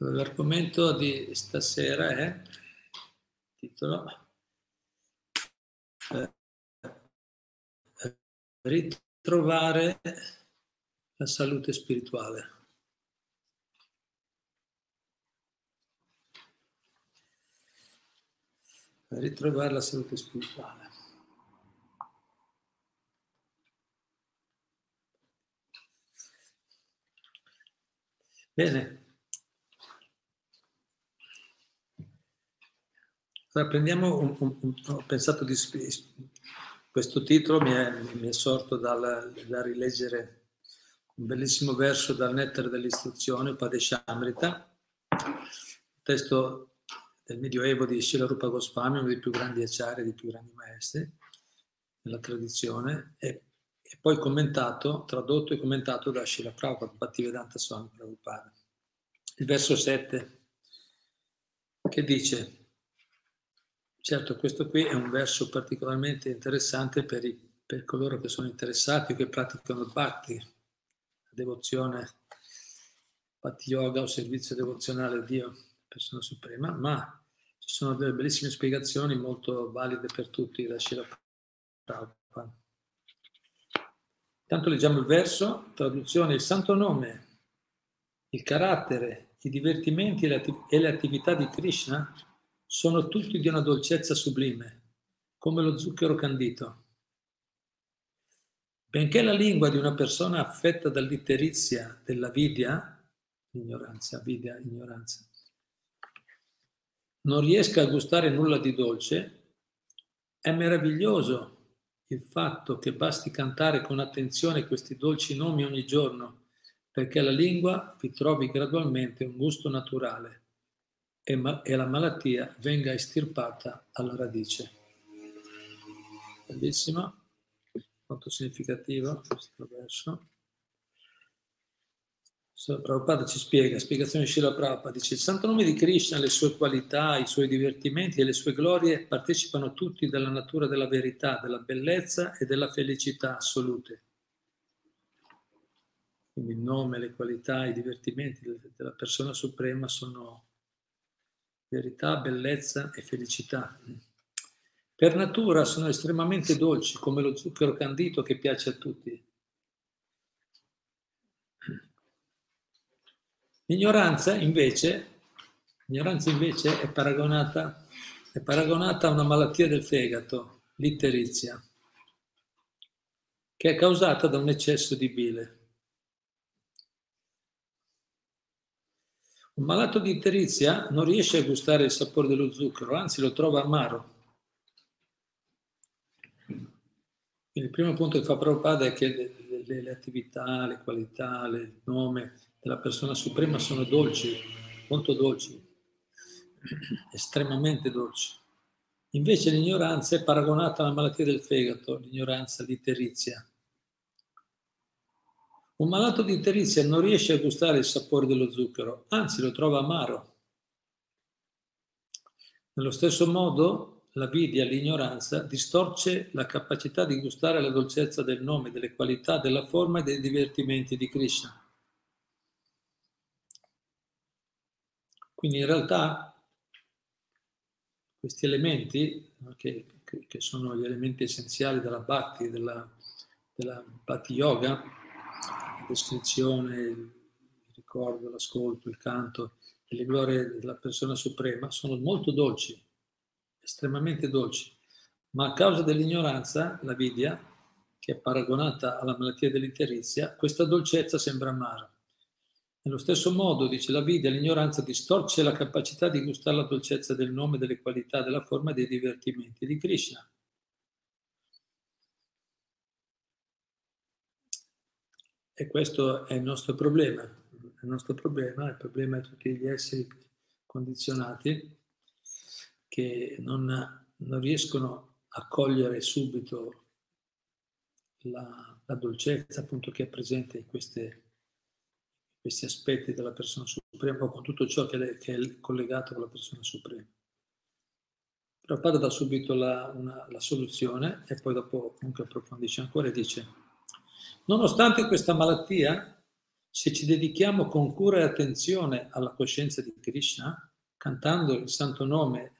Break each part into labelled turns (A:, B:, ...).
A: L'argomento di stasera è, titolo, eh, ritrovare la salute spirituale. Ritrovare la salute spirituale. Bene, Allora, prendiamo un, un, un, ho pensato di questo titolo mi è, mi è sorto dal, da rileggere un bellissimo verso dal Nettare dell'istruzione, Padeshamrita, testo del Medioevo di Srila Rupa Goswami, uno dei più grandi acciari, dei più grandi maestri nella tradizione, e, e, poi commentato, tradotto e commentato da Srila Prabhupada, Bhaktivedanta Swami Prabhupada. Il verso 7 che dice Certo, questo qui è un verso particolarmente interessante per, i, per coloro che sono interessati o che praticano il bhakti, la devozione, bhakti yoga o servizio devozionale a Dio, persona suprema, ma ci sono delle bellissime spiegazioni molto valide per tutti da Shila Prabhupada. Intanto leggiamo il verso, traduzione, il santo nome, il carattere, i divertimenti e le attività di Krishna sono tutti di una dolcezza sublime, come lo zucchero candito. Benché la lingua di una persona affetta dall'itterizia della vidia, ignoranza, vidia, ignoranza, non riesca a gustare nulla di dolce, è meraviglioso il fatto che basti cantare con attenzione questi dolci nomi ogni giorno, perché la lingua vi trovi gradualmente un gusto naturale e, ma- e la malattia venga estirpata alla radice. Bellissimo, molto significativo questo verso. Prabhupada ci spiega, spiegazione di Shila Prabhupada, dice il santo nome di Krishna, le sue qualità, i suoi divertimenti e le sue glorie partecipano tutti dalla natura della verità, della bellezza e della felicità assolute. Quindi il nome, le qualità, i divertimenti della persona suprema sono verità, bellezza e felicità. Per natura sono estremamente dolci, come lo zucchero candito che piace a tutti. L'ignoranza invece, l'ignoranza invece è, paragonata, è paragonata a una malattia del fegato, l'itterizia, che è causata da un eccesso di bile. Un malato di iterizia non riesce a gustare il sapore dello zucchero, anzi lo trova amaro. Quindi il primo punto che fa Prabhupada è che le, le, le attività, le qualità, il nome della persona suprema sono dolci, molto dolci, estremamente dolci. Invece l'ignoranza è paragonata alla malattia del fegato, l'ignoranza di iterizia. Un malato di iterizia non riesce a gustare il sapore dello zucchero, anzi lo trova amaro. Nello stesso modo, la vidia, l'ignoranza, distorce la capacità di gustare la dolcezza del nome, delle qualità, della forma e dei divertimenti di Krishna. Quindi in realtà questi elementi, che, che sono gli elementi essenziali della Bhakti, della, della Bhakti Yoga, descrizione, il ricordo, l'ascolto, il canto e le glorie della persona suprema sono molto dolci, estremamente dolci, ma a causa dell'ignoranza, la vidia, che è paragonata alla malattia dell'interizia, questa dolcezza sembra amara. Nello stesso modo, dice la vidia, l'ignoranza distorce la capacità di gustare la dolcezza del nome, delle qualità, della forma e dei divertimenti di Krishna. E questo è il nostro problema. il nostro problema, il problema di tutti gli esseri condizionati che non, non riescono a cogliere subito la, la, dolcezza appunto che è presente in queste, questi aspetti della persona suprema o con tutto ciò che che è collegato con la persona suprema. Prabhupada dà subito la, una, la, soluzione e poi dopo comunque approfondisce ancora e dice nonostante questa malattia, se ci dedichiamo con cura e attenzione alla coscienza di Krishna, cantando il santo nome,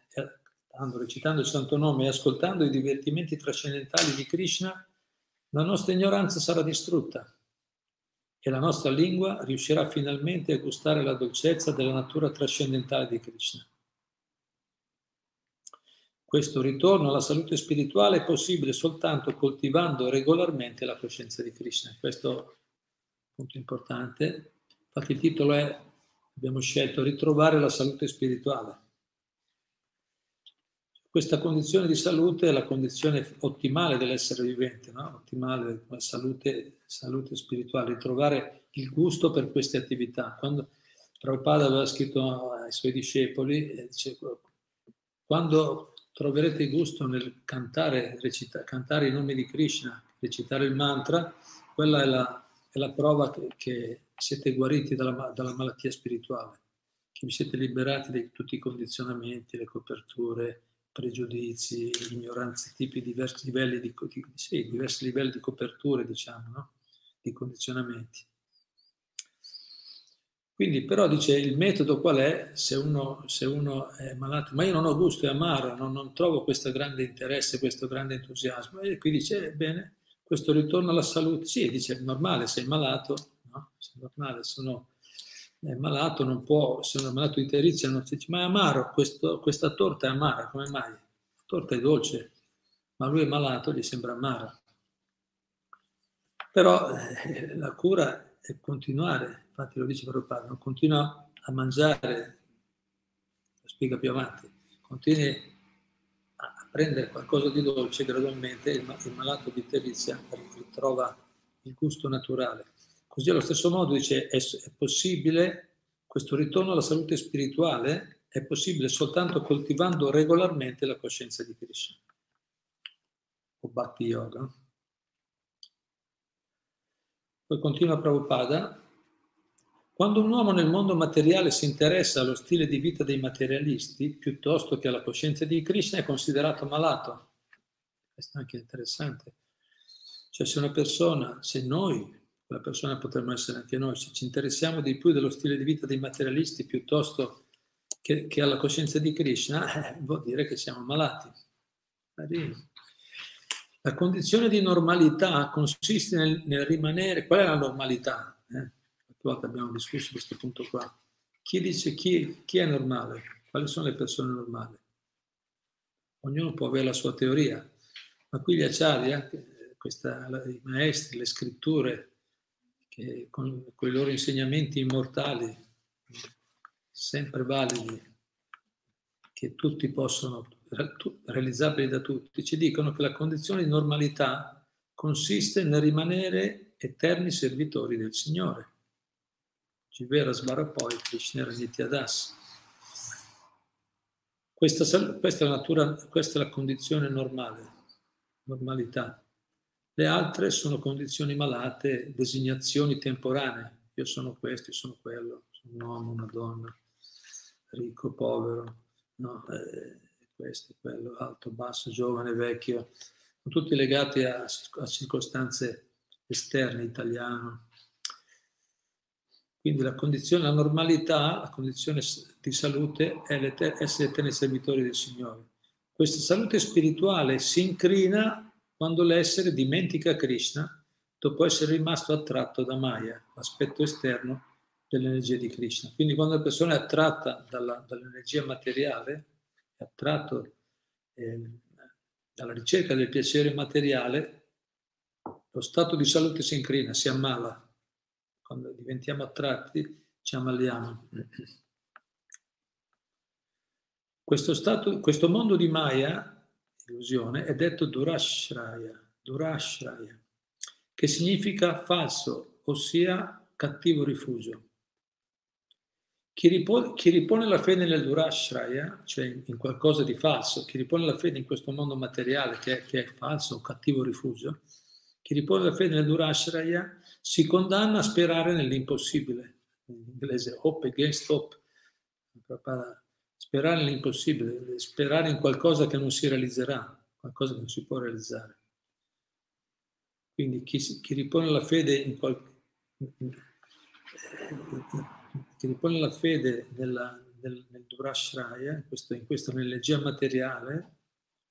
A: recitando il santo nome e ascoltando i divertimenti trascendentali di Krishna, la nostra ignoranza sarà distrutta e la nostra lingua riuscirà finalmente a gustare la dolcezza della natura trascendentale di Krishna. Questo ritorno alla salute spirituale è possibile soltanto coltivando regolarmente la coscienza di Krishna. Questo è un punto importante. Infatti il titolo è, abbiamo scelto, Ritrovare la salute spirituale. Questa condizione di salute è la condizione ottimale dell'essere vivente, no? ottimale come salute, salute spirituale, ritrovare il gusto per queste attività. Quando Prabhupada aveva scritto ai suoi discepoli, eh, dice, quando troverete gusto nel cantare, recita, cantare i nomi di Krishna, recitare il mantra, quella è la, è la prova che, che, siete guariti dalla, dalla, malattia spirituale, che vi siete liberati da tutti i condizionamenti, le coperture, pregiudizi, ignoranze, tipi, diversi livelli di, di, sì, diversi livelli di coperture, diciamo, no? di condizionamenti. Quindi però dice il metodo qual è se uno, se uno è malato, ma io non ho gusto, è amaro, non, non, trovo questo grande interesse, questo grande entusiasmo. E qui dice, bene, questo ritorno alla salute, sì, dice, è normale, sei malato, no? Sei normale, se uno è malato non può, se uno è malato di terizia non si dice, ma è amaro, questo, questa torta è amara, come mai? La torta è dolce, ma lui è malato, gli sembra amara. Però eh, la cura è continuare infatti lo dice Prabhupada, non continua a mangiare, lo spiega più avanti, continui a prendere qualcosa di dolce gradualmente, il, il malato di terizia ritrova il gusto naturale. Così allo stesso modo dice, è, è possibile, questo ritorno alla salute spirituale è possibile soltanto coltivando regolarmente la coscienza di Krishna o Bhakti Yoga. Poi continua Prabhupada, quando un uomo nel mondo materiale si interessa allo stile di vita dei materialisti piuttosto che alla coscienza di Krishna è considerato malato. Questo è anche interessante. Cioè se una persona, se noi, quella persona potremmo essere anche noi, se ci interessiamo di più dello stile di vita dei materialisti piuttosto che, che alla coscienza di Krishna, eh, vuol dire che siamo malati. La condizione di normalità consiste nel, nel rimanere, qual è la normalità? Eh? Volte abbiamo discusso questo punto qua. Chi dice chi, chi è normale? Quali sono le persone normali? Ognuno può avere la sua teoria, ma qui gli acciari, i maestri, le scritture, che con, con i loro insegnamenti immortali, sempre validi, che tutti possono, realizzabili da tutti, ci dicono che la condizione di normalità consiste nel rimanere eterni servitori del Signore. Jivera Smarapoi Krishnera Nityadas. Questa, questa, è la natura, questa è la condizione normale, normalità. Le altre sono condizioni malate, designazioni temporanee. Io sono questo, io sono quello, sono un uomo, una donna, ricco, povero, no? eh, questo, quello, alto, basso, giovane, vecchio, sono tutti legati a, a circostanze esterne, italiano, quindi la condizione, la normalità, la condizione di salute è essere eterni servitori del Signore. Questa salute spirituale si incrina quando l'essere dimentica Krishna dopo essere rimasto attratto da Maya, l'aspetto esterno dell'energia di Krishna. Quindi quando la persona è attratta dalla, dall'energia materiale, è attratto eh, dalla ricerca del piacere materiale, lo stato di salute si incrina, si ammala, quando diventiamo attratti ci ammaliamo. Questo, stato, questo mondo di Maya, illusione, è detto Durashraya, Durashraya, che significa falso, ossia cattivo rifugio. chi ripone, chi ripone, la fede nel Durashraya, cioè in qualcosa di falso, chi ripone la fede in questo mondo materiale che è, che è falso, cattivo rifugio, chi ripone la fede nel Durashraya si condanna a sperare nell'impossibile. In inglese hope against hope. Sperare nell'impossibile, sperare in qualcosa che non si realizzerà, qualcosa che non si può realizzare. Quindi chi, chi ripone la fede in qualcosa che ripone la fede nella, nel, nel Durashraya, in, in questa energia materiale,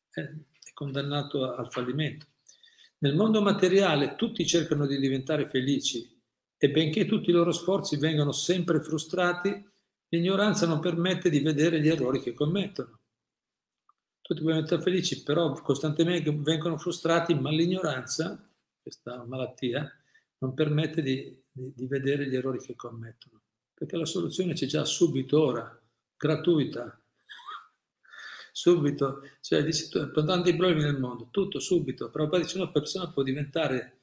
A: è, è condannato al fallimento. Nel mondo materiale tutti cercano di diventare felici e benché tutti i loro sforzi vengano sempre frustrati, l'ignoranza non permette di vedere gli errori che commettono. Tutti vogliono diventare felici, però costantemente vengono frustrati, ma l'ignoranza, questa malattia, non permette di, di, di vedere gli errori che commettono perché la soluzione c'è già subito ora, gratuita. Subito, cioè dici, per tanti problemi nel mondo, tutto subito, però poi dice una persona può diventare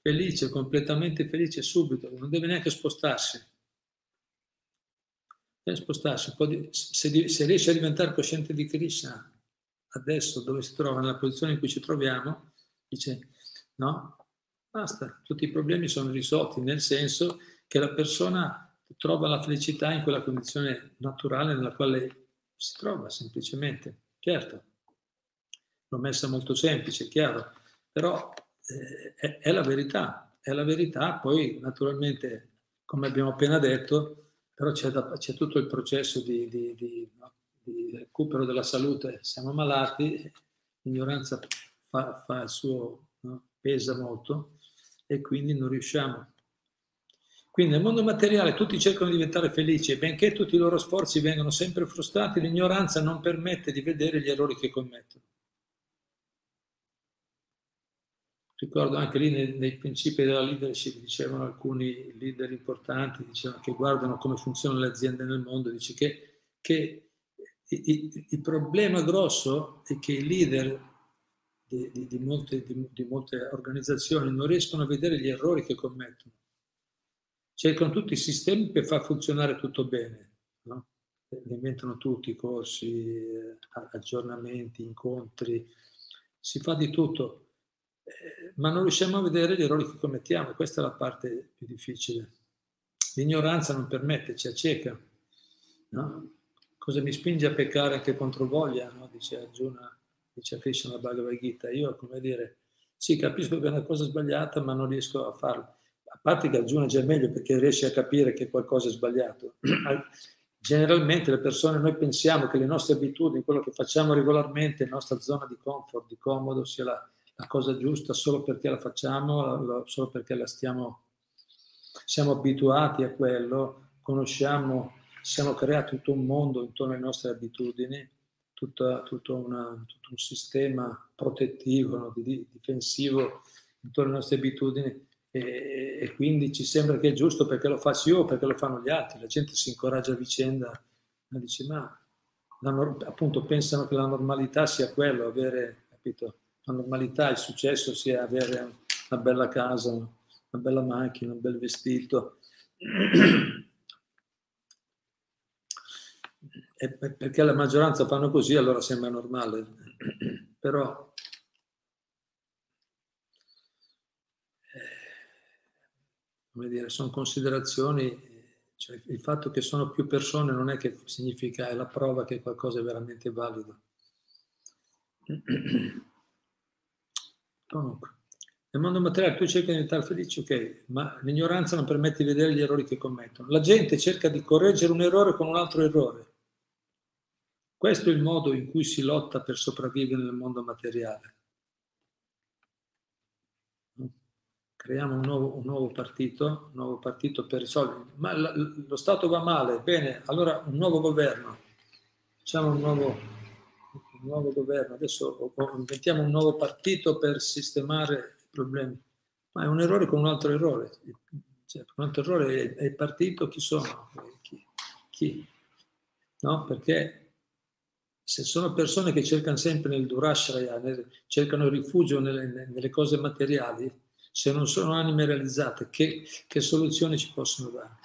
A: felice, completamente felice subito, non deve neanche spostarsi. Deve spostarsi, se, se riesce a diventare cosciente di Krishna, adesso dove si trova, nella posizione in cui ci troviamo, dice no, basta, tutti i problemi sono risolti, nel senso che la persona trova la felicità in quella condizione naturale nella quale si trova semplicemente. Certo, l'ho messa molto semplice, chiaro, però eh, è, è, la verità, è la verità, poi naturalmente, come abbiamo appena detto, però c'è, da, c'è tutto il processo di, di, di, di, recupero della salute, siamo malati, l'ignoranza fa, fa il suo, no? pesa molto e quindi non riusciamo quindi nel mondo materiale tutti cercano di diventare felici e benché tutti i loro sforzi vengano sempre frustrati, l'ignoranza non permette di vedere gli errori che commettono. Ricordo anche lì nei, nei principi della leadership, dicevano alcuni leader importanti, dicevano che guardano come funzionano le aziende nel mondo, dice che, che il, il, problema grosso è che i leader di, di, di, molte, di molte organizzazioni non riescono a vedere gli errori che commettono cercano tutti i sistemi per far funzionare tutto bene. No? Inventano tutti, corsi, eh, aggiornamenti, incontri, si fa di tutto, eh, ma non riusciamo a vedere gli errori che commettiamo, questa è la parte più difficile. L'ignoranza non permette, ci acceca. No? Cosa mi spinge a peccare anche contro voglia? No? Dice Arjuna, dice Krishna la Bhagavad Gita. Io, come dire, sì, capisco che è una cosa sbagliata, ma non riesco a farlo a parte che Arjuna già meglio perché riesce a capire che qualcosa è sbagliato. Generalmente le persone, noi pensiamo che le nostre abitudini, quello che facciamo regolarmente, la nostra zona di comfort, di comodo, sia la, la cosa giusta solo perché la facciamo, la, solo perché la stiamo, siamo abituati a quello, conosciamo, siamo creati tutto un mondo intorno alle nostre abitudini, tutta, tutto, una, tutto, un sistema protettivo, no, difensivo intorno alle nostre abitudini e, e, quindi ci sembra che è giusto perché lo faccio io o perché lo fanno gli altri. La gente si incoraggia a vicenda, ma dice ma la, appunto pensano che la normalità sia quello, avere, capito? La normalità, il successo sia avere una bella casa, una bella macchina, un bel vestito. E perché la maggioranza fanno così, allora sembra normale. Però come dire, sono considerazioni, cioè il fatto che sono più persone non è che significa, è la prova che qualcosa è veramente valido. Comunque, nel mondo materiale tu cerchi di diventare felice, ok, ma l'ignoranza non permette di vedere gli errori che commettono. La gente cerca di correggere un errore con un altro errore. Questo è il modo in cui si lotta per sopravvivere nel mondo materiale. Creiamo un nuovo, un nuovo, partito, un nuovo partito per risolvere. Ma lo Stato va male, bene, allora un nuovo governo, facciamo un nuovo, un nuovo governo, adesso inventiamo un nuovo partito per sistemare i problemi. Ma è un errore con un altro errore. Cioè, un altro errore è il partito, chi sono? Chi? chi? No? Perché se sono persone che cercano sempre nel Durashraya, cercano rifugio nelle, nelle cose materiali, se non sono anime realizzate, che, che soluzioni ci possono dare?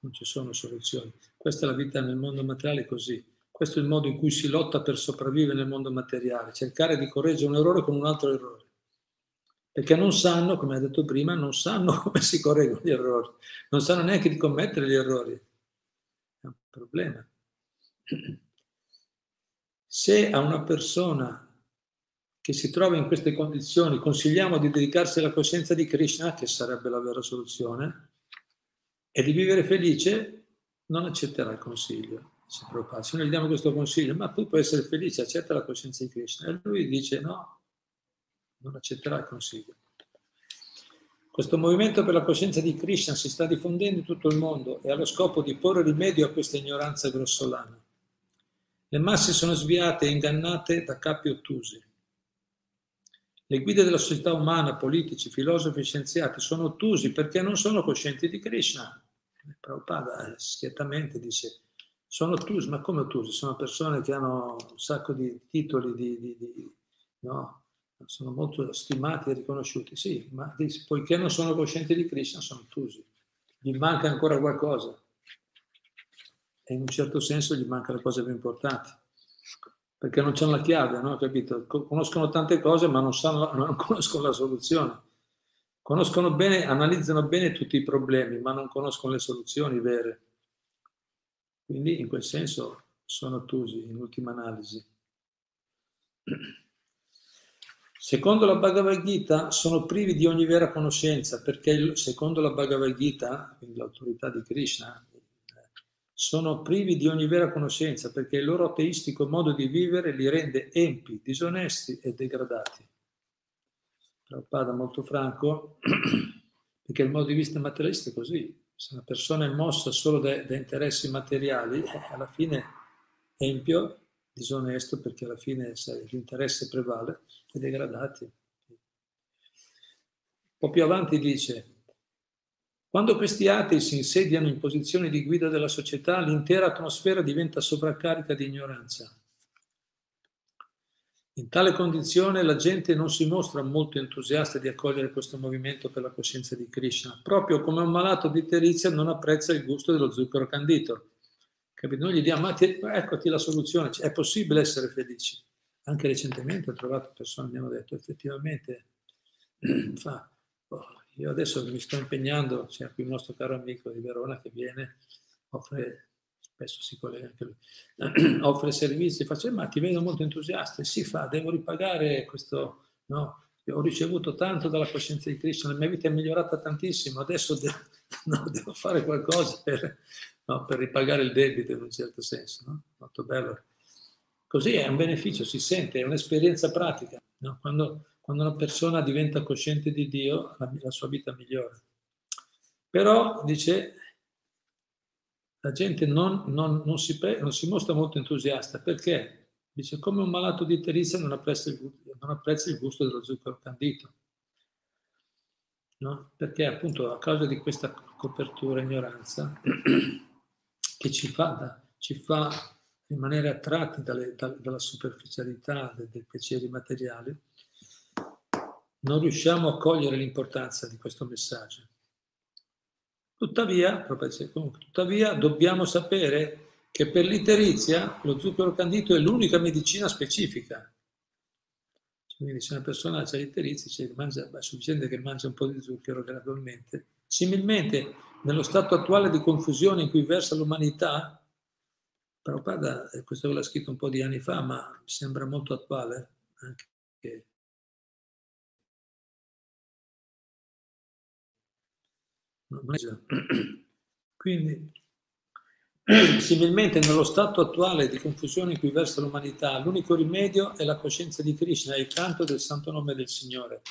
A: non ci sono soluzioni. Questa è la vita nel mondo materiale così. Questo è il modo in cui si lotta per sopravvivere nel mondo materiale, cercare di correggere un errore con un altro errore. Perché non sanno, come ha detto prima, non sanno come si correggono gli errori, non sanno neanche di commettere gli errori. È un problema. Se a una persona che si trova in queste condizioni consigliamo di dedicarsi alla coscienza di Krishna, che sarebbe la vera soluzione, e di vivere felice, non accetterà il consiglio. Se noi gli diamo questo consiglio, ma tu puoi essere felice, accetta la coscienza di Krishna. E lui dice no, non accetterà il consiglio. Questo movimento per la coscienza di Krishna si sta diffondendo in tutto il mondo e ha lo scopo di porre rimedio a questa ignoranza grossolana. Le masse sono sviate e ingannate da capi ottusi. Le guide della società umana, politici, filosofi, scienziati sono ottusi perché non sono coscienti di Krishna. Prabhupada schiettamente dice, sono ottusi, ma come ottusi? Sono persone che hanno un sacco di titoli, di, di, di, no? sono molto stimati e riconosciuti, sì, ma poiché non sono coscienti di Krishna sono ottusi. Gli manca ancora qualcosa e in un certo senso gli manca la cosa più importante, perché non c'hanno la chiave, no? Capito? Conoscono tante cose ma non, sanno, non conoscono la soluzione. Conoscono bene, analizzano bene tutti i problemi, ma non conoscono le soluzioni vere. Quindi in quel senso sono ottusi, in ultima analisi. Secondo la Bhagavad Gita sono privi di ogni vera conoscenza perché secondo la Bhagavad Gita, quindi l'autorità di Krishna, sono privi di ogni vera conoscenza perché il loro ateistico modo di vivere li rende empi, disonesti e degradati. Prabhupada molto franco, perché il modo di vista materialista è così. Se una persona è mossa solo da, da interessi materiali, eh, alla fine empio, disonesto, perché alla fine sai, l'interesse prevale, e degradati. Un po' più avanti dice, quando questi atei si insediano in posizioni di guida della società, l'intera atmosfera diventa sovraccarica di ignoranza. In tale condizione la gente non si mostra molto entusiasta di accogliere questo movimento per la coscienza di Krishna, proprio come un malato di terizia non apprezza il gusto dello zucchero candito. Capito? Noi gli diamo, ma ti, eccoti la soluzione, è possibile essere felici. Anche recentemente ho trovato persone che mi hanno detto effettivamente, fa, oh, io adesso mi sto impegnando, c'è qui un nostro caro amico di Verona che viene, offre, spesso si collega anche lui, offre servizi, faccio, ma ti vedo molto entusiasta, si fa, devo ripagare questo, no? ho ricevuto tanto dalla coscienza di Krishna, la mia vita è migliorata tantissimo, adesso devo, no, devo fare qualcosa per, no, per, ripagare il debito in un certo senso, no? molto bello. Così è un beneficio, si sente, è un'esperienza pratica. Quando quando una persona diventa cosciente di Dio, la, la sua vita migliora. Però, dice, la gente non, non, non, si, non, si, mostra molto entusiasta perché dice come un malato di terizia non apprezza il, non apprezza il gusto dello zucchero candito no? perché appunto a causa di questa copertura ignoranza che ci fa, da, ci fa rimanere attratti dalle, da, dalla superficialità dei, dei piaceri materiali non riusciamo a cogliere l'importanza di questo messaggio. Tuttavia, tuttavia, dobbiamo sapere che per l'iterizia lo zucchero candito è l'unica medicina specifica. Quindi se una persona ha l'iterizia, è sufficiente che mangia un po' di zucchero gradualmente. Similmente, nello stato attuale di confusione in cui versa l'umanità, Prabhupada, eh, questo l'ha scritto un po' di anni fa, ma mi sembra molto attuale, anche Quindi, similmente nello stato attuale di confusione in cui versa l'umanità, l'unico rimedio è la coscienza di Krishna il canto del santo nome del Signore.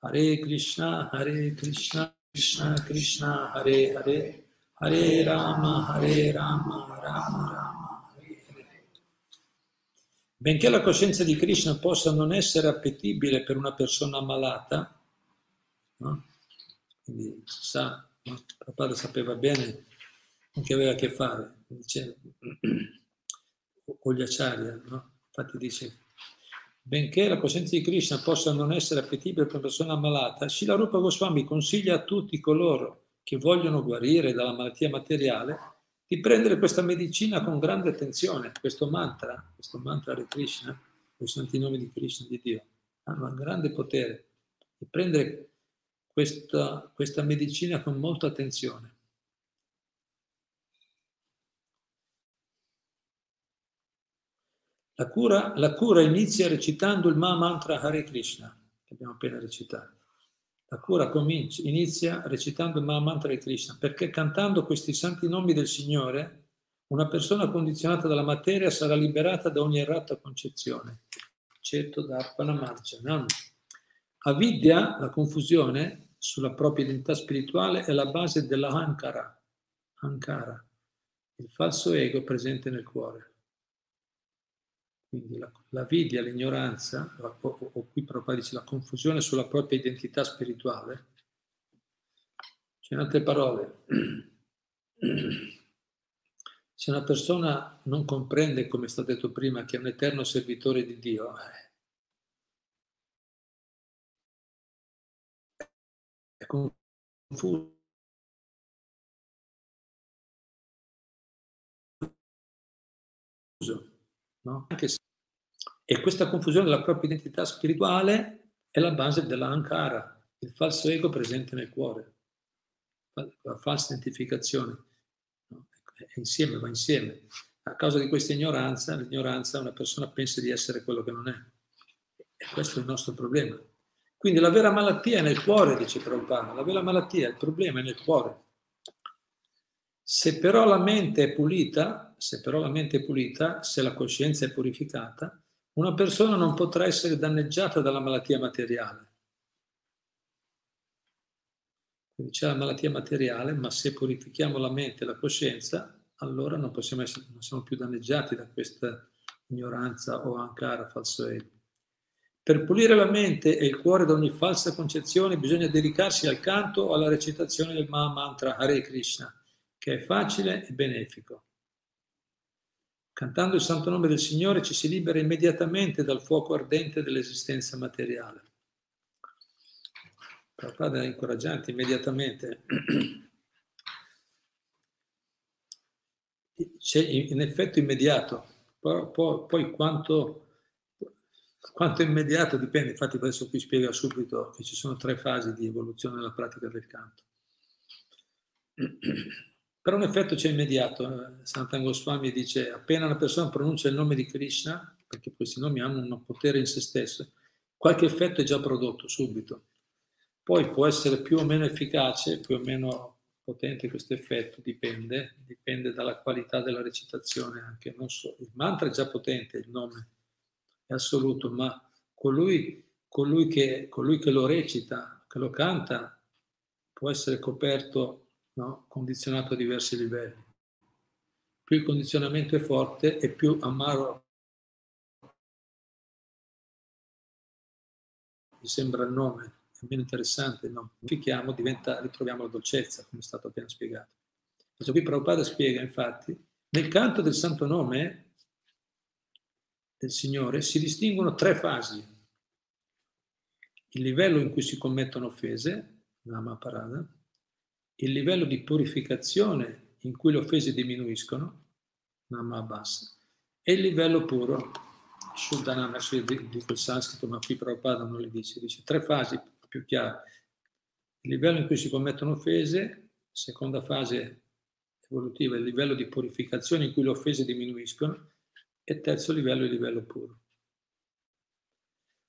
A: Hare Krishna, Hare Krishna, Krishna Krishna, Hare Hare, Hare Rama, Hare Rama, Rama Rama, Hare Hare. Benché la coscienza di Krishna possa non essere appetibile per una persona malata, no? Quindi sa, no? Prabhupada sapeva bene con chi aveva a che fare, dice, con gli acciaria, no? infatti dice, benché la coscienza di Krishna possa non essere appetibile per una persona ammalata, Shila Rupa Goswami consiglia a tutti coloro che vogliono guarire dalla malattia materiale di prendere questa medicina con grande attenzione, questo mantra, questo mantra Hare Krishna, i santi nomi di Krishna, di Dio, hanno un grande potere di prendere questa, questa medicina con molta attenzione. La cura, la cura inizia recitando il Maha Mantra Hare Krishna, che abbiamo appena recitato. La cura comincia, inizia recitando il Maha Mantra Hare Krishna, perché cantando questi santi nomi del Signore, una persona condizionata dalla materia sarà liberata da ogni errata concezione. Ceto Darpana Marjanam. Avidya, la confusione sulla propria identità spirituale, è la base della Ankara, il falso ego presente nel cuore. Quindi la, la vidya, l'ignoranza, o, o, o qui Prabhupada dice la confusione sulla propria identità spirituale, cioè in altre parole, se una persona non comprende, come è stato detto prima, che è un eterno servitore di Dio, è confuso. No? Se e questa confusione della propria identità spirituale è la base dell'ankara, il falso ego presente nel cuore, la falsa identificazione. È insieme, va insieme. A causa di questa ignoranza, l'ignoranza una persona pensa di essere quello che non è. E questo è il nostro problema. Quindi la vera malattia è nel cuore, dice Prabhupada. La vera malattia, il problema è nel cuore. Se però la mente è pulita, se però la mente è pulita, se la coscienza è purificata, una persona non potrà essere danneggiata dalla malattia materiale. Quindi c'è la malattia materiale, ma se purifichiamo la mente e la coscienza, allora non, possiamo essere, non siamo più danneggiati da questa ignoranza o ankara, falso ego. Per pulire la mente e il cuore da ogni falsa concezione bisogna dedicarsi al canto o alla recitazione del Maha Mantra Hare Krishna, che è facile e benefico. Cantando il santo nome del Signore ci si libera immediatamente dal fuoco ardente dell'esistenza materiale. Prabhupada è incoraggiante immediatamente. C'è in effetto immediato, poi, poi, quanto, quanto immediato dipende, infatti adesso qui spiega subito che ci sono tre fasi di evoluzione nella pratica del canto. Però un effetto c'è immediato. Sant'Ango Swami dice appena una persona pronuncia il nome di Krishna, perché questi nomi hanno un potere in se stesso, qualche effetto è già prodotto subito. Poi può essere più o meno efficace, più o meno potente questo effetto, dipende, dipende dalla qualità della recitazione anche. Non so, il mantra è già potente, il nome è assoluto, ma colui, colui, che, colui che lo recita, che lo canta, può essere coperto no? condizionato a diversi livelli. Più il condizionamento è forte e più amaro mi sembra il nome, è meno interessante, no? Modifichiamo, diventa, ritroviamo la dolcezza, come è stato appena spiegato. Questo qui Prabhupada spiega, infatti, nel canto del santo nome del Signore si distinguono tre fasi. Il livello in cui si commettono offese, Nama Parada, il livello di purificazione in cui le offese diminuiscono, Nama Abbas, e il livello puro, Shuddhanama, di quel sanscrito, ma qui Prabhupada non le dice, dice tre fasi più chiare. Il livello in cui si commettono offese, seconda fase evolutiva, il livello di purificazione in cui le offese diminuiscono, e terzo livello il livello puro.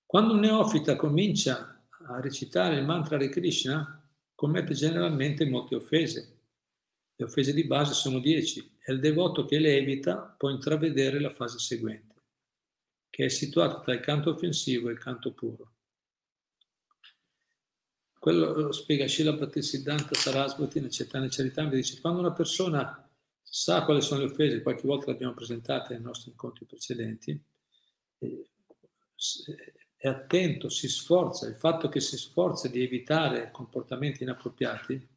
A: Quando un neofita comincia a recitare il mantra di Krishna, commette generalmente molte offese. Le offese di base sono dieci e il devoto che le evita può intravedere la fase seguente, che è situata tra il canto offensivo e il canto puro. Quello lo spiega Shila Bhattisiddhanta Sarasvati nel Chaitanya Charitamrita, dice quando una persona sa quali sono le offese, qualche volta le abbiamo presentate nei nostri incontri precedenti, è attento, si sforza, il fatto che si sforza di evitare comportamenti inappropriati,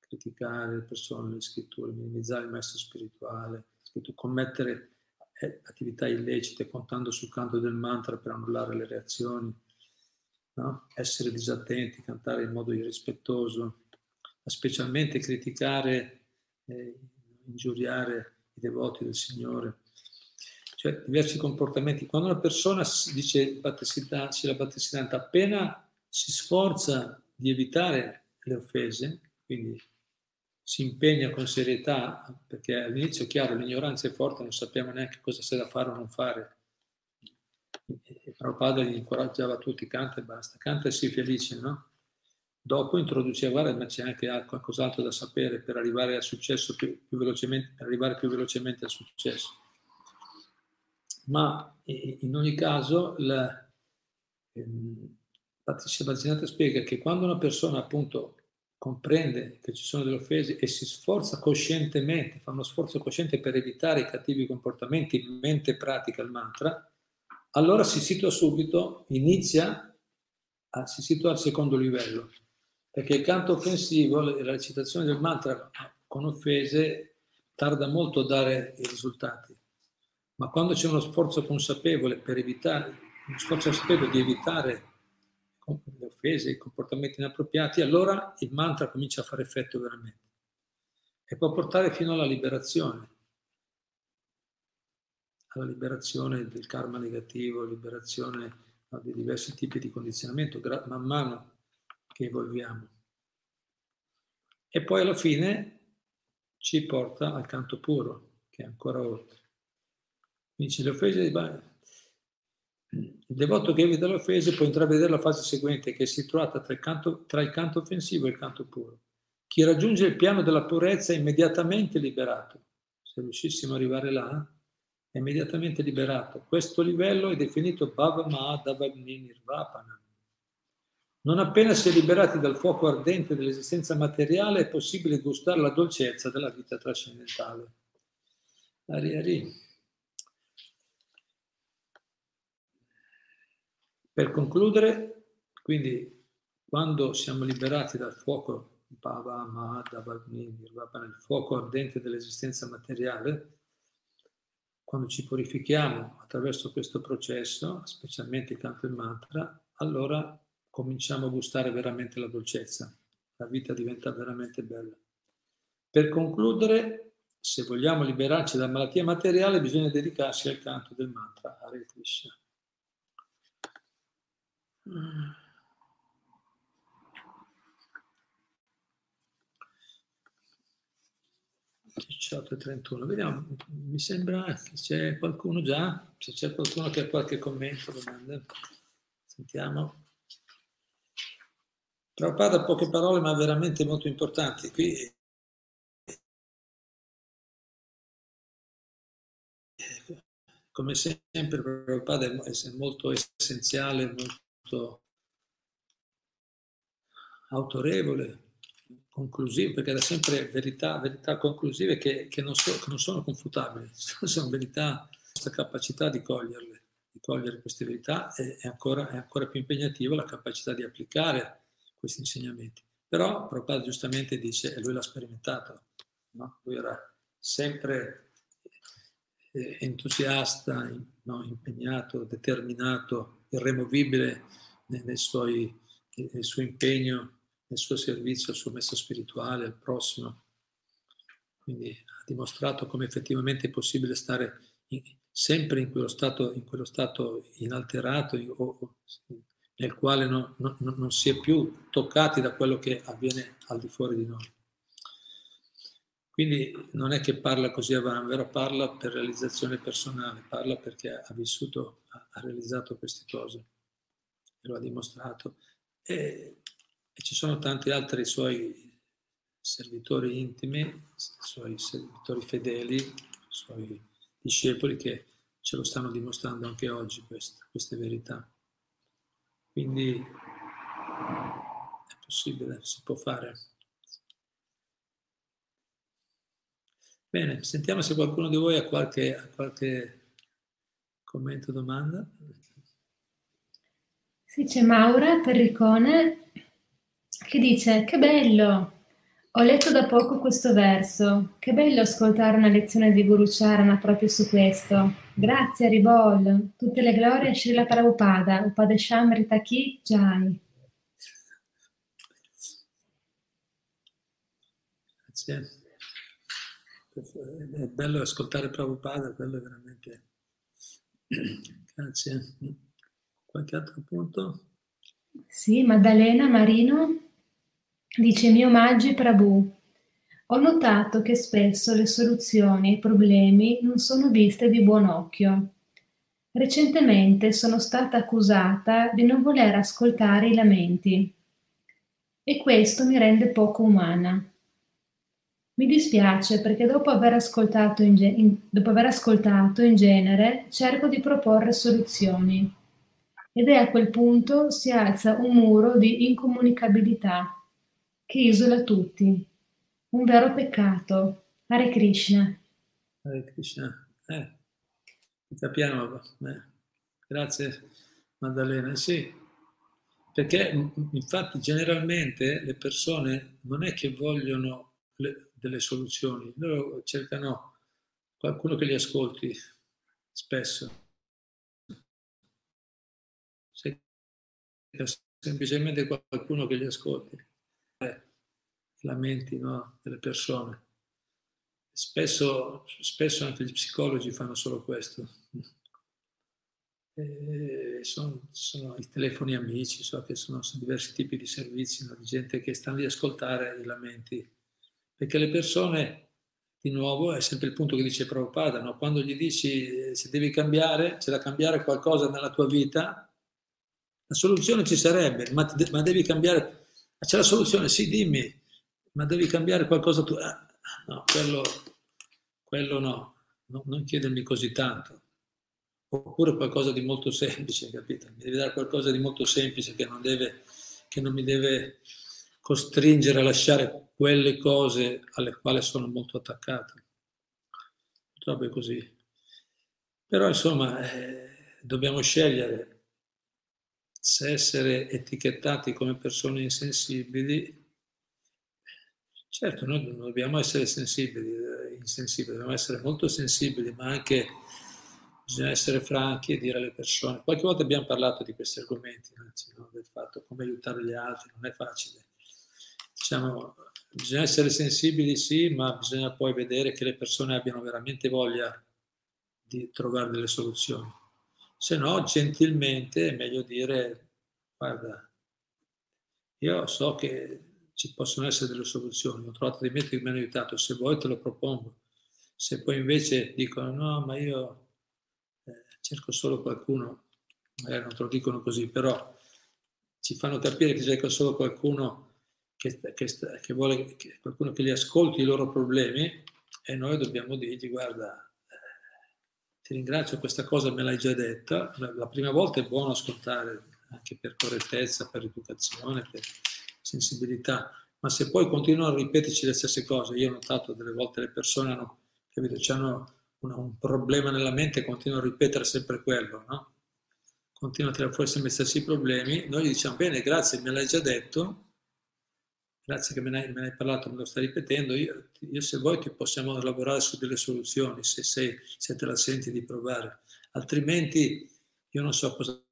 A: criticare le persone, le scritture, minimizzare il maestro spirituale, commettere eh, attività illecite contando sul canto del mantra per annullare le reazioni, no? essere disattenti, cantare in modo irrispettoso, specialmente criticare, eh, ingiuriare i devoti del Signore. Cioè diversi comportamenti. Quando una persona dice Battesida, la Battesiddhanta, appena si sforza di evitare le offese, quindi si impegna con serietà, perché all'inizio è chiaro, l'ignoranza è forte, non sappiamo neanche cosa c'è da fare o non fare. E Prabhupada gli incoraggiava tutti, canta e basta, canta e sii felice, no? Dopo introduceva, guarda, ma c'è anche qualcos'altro da sapere per arrivare al successo più, più velocemente, per arrivare più velocemente al successo. Ma in ogni caso, la, ehm, Bazzinata spiega che quando una persona appunto comprende che ci sono delle offese e si sforza coscientemente, fa uno sforzo cosciente per evitare i cattivi comportamenti mentre pratica il mantra, allora si situa subito, inizia, a, si situa al secondo livello, perché il canto offensivo, la recitazione del mantra con offese tarda molto a dare i risultati, ma quando c'è uno sforzo consapevole per evitare, uno sforzo consapevole di evitare le offese, i comportamenti inappropriati, allora il mantra comincia a fare effetto veramente. E può portare fino alla liberazione, alla liberazione del karma negativo, liberazione di diversi tipi di condizionamento. Man mano che evolviamo. E poi alla fine ci porta al canto puro, che è ancora oltre. Quindi le offese il devoto che evita le offese può intravedere la fase seguente che è situata tra il, canto, tra il canto offensivo e il canto puro. Chi raggiunge il piano della purezza è immediatamente liberato. Se riuscissimo ad arrivare là, è immediatamente liberato. Questo livello è definito Bhava Mahadavagni Nirvapana. Non appena si è liberati dal fuoco ardente dell'esistenza materiale è possibile gustare la dolcezza della vita trascendentale. Ari, ari. Per concludere, quindi, quando siamo liberati dal fuoco, nel fuoco ardente dell'esistenza materiale, quando ci purifichiamo attraverso questo processo, specialmente il canto del mantra, allora cominciamo a gustare veramente la dolcezza, la vita diventa veramente bella. Per concludere, se vogliamo liberarci dalla malattia materiale, bisogna dedicarsi al canto del mantra Hare Krishna. 18 31, vediamo, mi sembra che c'è qualcuno già, se c'è qualcuno che ha qualche commento, domanda, sentiamo. Prabhupada poche parole ma veramente molto importanti. Qui come sempre Prabhupada è molto essenziale, molto autorevole, conclusivo, perché da sempre verità, verità conclusive che, che, non so, che, non sono confutabili, sono verità, questa capacità di coglierle, di cogliere queste verità è, è, ancora, è ancora più impegnativa la capacità di applicare questi insegnamenti. Però Prabhupada giustamente dice, e lui l'ha sperimentato, no? lui era sempre eh, entusiasta, no? impegnato, determinato, irremovibile nel, suoi, nel suo impegno, nel suo servizio, al suo messo spirituale, al prossimo. Quindi ha dimostrato come effettivamente è possibile stare in, sempre in quello stato, in quello stato inalterato o, nel quale no, no, non si è più toccati da quello che avviene al di fuori di noi. Quindi non è che parla così a vanvero, parla per realizzazione personale, parla perché ha vissuto, ha realizzato queste cose e lo ha dimostrato. E, e ci sono tanti altri suoi servitori intimi, suoi servitori fedeli, suoi discepoli che ce lo stanno dimostrando anche oggi queste, queste verità. Quindi è possibile, si può fare. Bene, sentiamo se qualcuno di voi ha qualche, ha qualche commento o domanda.
B: Sì, c'è Maura Perricone che dice: Che bello! Ho letto da poco questo verso. Che bello ascoltare una lezione di Guru Charana proprio su questo. Grazie, Ribol. Tutte le glorie a Srila Prabhupada, Upadesham Ritaki Jai.
A: Grazie. È bello ascoltare Prabhupada, quello è veramente... Grazie. Qualche altro punto?
B: Sì, Maddalena Marino dice mio Maggi Prabhu. Ho notato che spesso le soluzioni ai problemi non sono viste di buon occhio. Recentemente sono stata accusata di non voler ascoltare i lamenti e questo mi rende poco umana. Mi dispiace perché dopo aver ascoltato in, in, dopo aver ascoltato in genere cerco di proporre soluzioni ed è a quel punto si alza un muro di incomunicabilità che isola tutti. Un vero peccato. Hare Krishna.
A: Hare Krishna. Eh, capiamo. Eh. Grazie Maddalena. Sì, perché infatti generalmente le persone non è che vogliono le, delle soluzioni, loro cercano qualcuno che li ascolti spesso. semplicemente qualcuno che li ascolti, lamenti no, delle persone. Spesso, spesso anche gli psicologi fanno solo questo. Eh, sono, sono, i telefoni amici, so che sono, sono diversi tipi di servizi, no, di gente che sta lì a ascoltare i lamenti. Perché le persone, di nuovo, è sempre il punto che dice Prabhupada, no? quando gli dici se devi cambiare, c'è da cambiare qualcosa nella tua vita, la soluzione ci sarebbe, ma, ma devi cambiare. C'è la soluzione? Sì, dimmi, ma devi cambiare qualcosa tu. Ah, no, quello, quello no. no, non chiedermi così tanto. Oppure qualcosa di molto semplice, capito? Mi devi dare qualcosa di molto semplice che non, deve, che non mi deve costringere a lasciare quelle cose alle quali sono molto attaccato. Purtroppo è così. Però insomma, eh, dobbiamo scegliere se essere etichettati come persone insensibili, certo noi non dobbiamo essere sensibili, eh, insensibili, dobbiamo essere molto sensibili, ma anche bisogna essere franchi e dire alle persone. Qualche volta abbiamo parlato di questi argomenti, anzi, no? del fatto come aiutare gli altri, non è facile. Diciamo, bisogna essere sensibili, sì, ma bisogna poi vedere che le persone abbiano veramente voglia di trovare delle soluzioni se no gentilmente è meglio dire guarda, io so che ci possono essere delle soluzioni, ho trovato dei metodi che mi hanno aiutato, se vuoi te lo propongo. Se poi invece dicono no, ma io eh, cerco solo qualcuno, magari non te lo dicono così, però ci fanno capire che cerca solo qualcuno che, che, che vuole, che, qualcuno che li ascolti i loro problemi e noi dobbiamo dirgli guarda, ti ringrazio, questa cosa me l'hai già detta. La prima volta è buono ascoltare, anche per correttezza, per educazione, per sensibilità, ma se poi continuano a ripeterci le stesse cose, io ho notato delle volte le persone hanno, capito, hanno un, un problema nella mente e continuano a ripetere sempre quello, no? Continuano a tirare fuori sempre gli stessi problemi, noi gli diciamo bene, grazie, me l'hai già detto, grazie che me ne, hai, me ne hai parlato, me lo stai ripetendo, io, io, se vuoi ti possiamo lavorare su delle soluzioni, se, sei, se te la senti di provare, altrimenti io non so cosa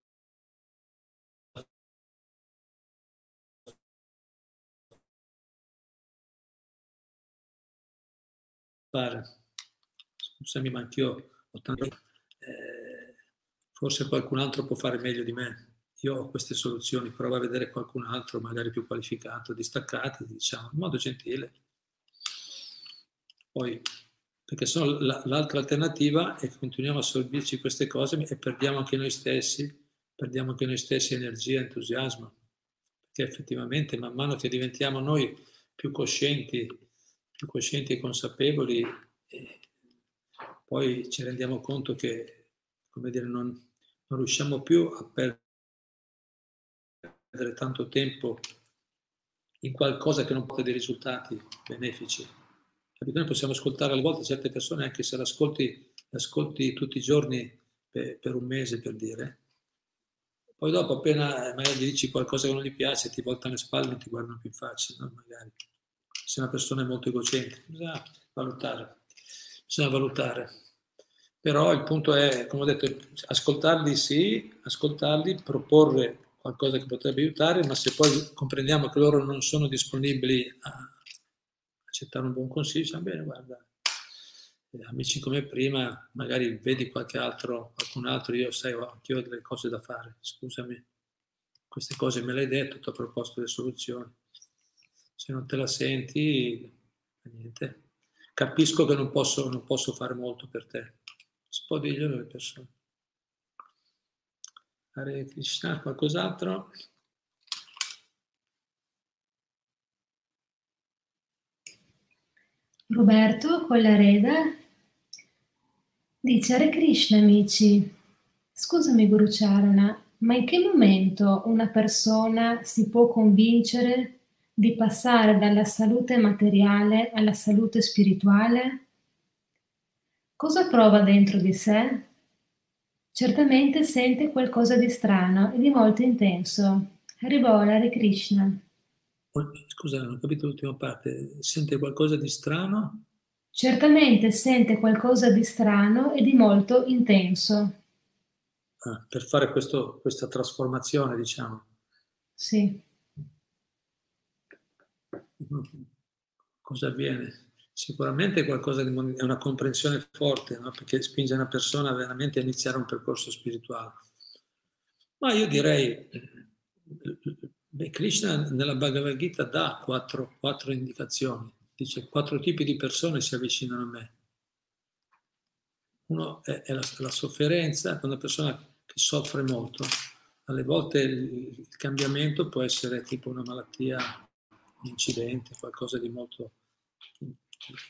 A: fare. Scusami, ma anch'io ho tanto... Eh, forse qualcun altro può fare meglio di me io ho queste soluzioni, prova a vedere qualcun altro magari più qualificato, distaccato, diciamo, in modo gentile. Poi, perché sono l'altra alternativa è che continuiamo a sorbirci queste cose e perdiamo anche noi stessi, perdiamo anche noi stessi energia, entusiasmo, perché effettivamente man mano che diventiamo noi più coscienti, coscienti e consapevoli, eh, poi ci rendiamo conto che, come dire, non, non riusciamo più a perdere perdere tanto tempo in qualcosa che non porta dei risultati benefici. Capito? Noi possiamo ascoltare alle volte certe persone anche se l'ascolti, l'ascolti tutti i giorni per, per, un mese, per dire. Poi dopo appena magari gli dici qualcosa che non gli piace, ti voltano le spalle e non ti guardano più in faccia, no? magari. Se una persona è molto egocentrica, bisogna valutare. Bisogna valutare. Però il punto è, come ho detto, ascoltarli sì, ascoltarli, proporre qualcosa che potrebbe aiutare, ma se poi comprendiamo che loro non sono disponibili a accettare un buon consiglio, diciamo bene, guarda, eh, amici come prima, magari vedi qualche altro, qualcun altro, io sai, anch'io ho delle cose da fare, scusami, queste cose me le hai detto, ti ho proposto le soluzioni. Se non te la senti, niente. Capisco che non posso, non posso fare molto per te. Si può dirglielo alle persone. Hare Krishna, qualcos'altro?
B: Roberto Collareda dice Hare Krishna amici, scusami Guru Charana, ma in che momento una persona si può convincere di passare dalla salute materiale alla salute spirituale? Cosa prova dentro di sé? Certamente sente qualcosa di strano e di molto intenso. Haribola Hare Krishna.
A: Scusa, non ho capito l'ultima parte. Sente qualcosa di strano?
B: Certamente sente qualcosa di strano e di molto intenso.
A: Ah, per fare questo, questa trasformazione, diciamo.
B: Sì.
A: Cosa avviene? Sicuramente qualcosa di è una comprensione forte, no? perché spinge una persona veramente a iniziare un percorso spirituale. Ma io direi Beh, Krishna nella Bhagavad Gita dà quattro, quattro indicazioni, dice quattro tipi di persone si avvicinano a me. Uno è, è la, la, sofferenza, una persona che soffre molto. Alle volte il, cambiamento può essere tipo una malattia, incidente, qualcosa di molto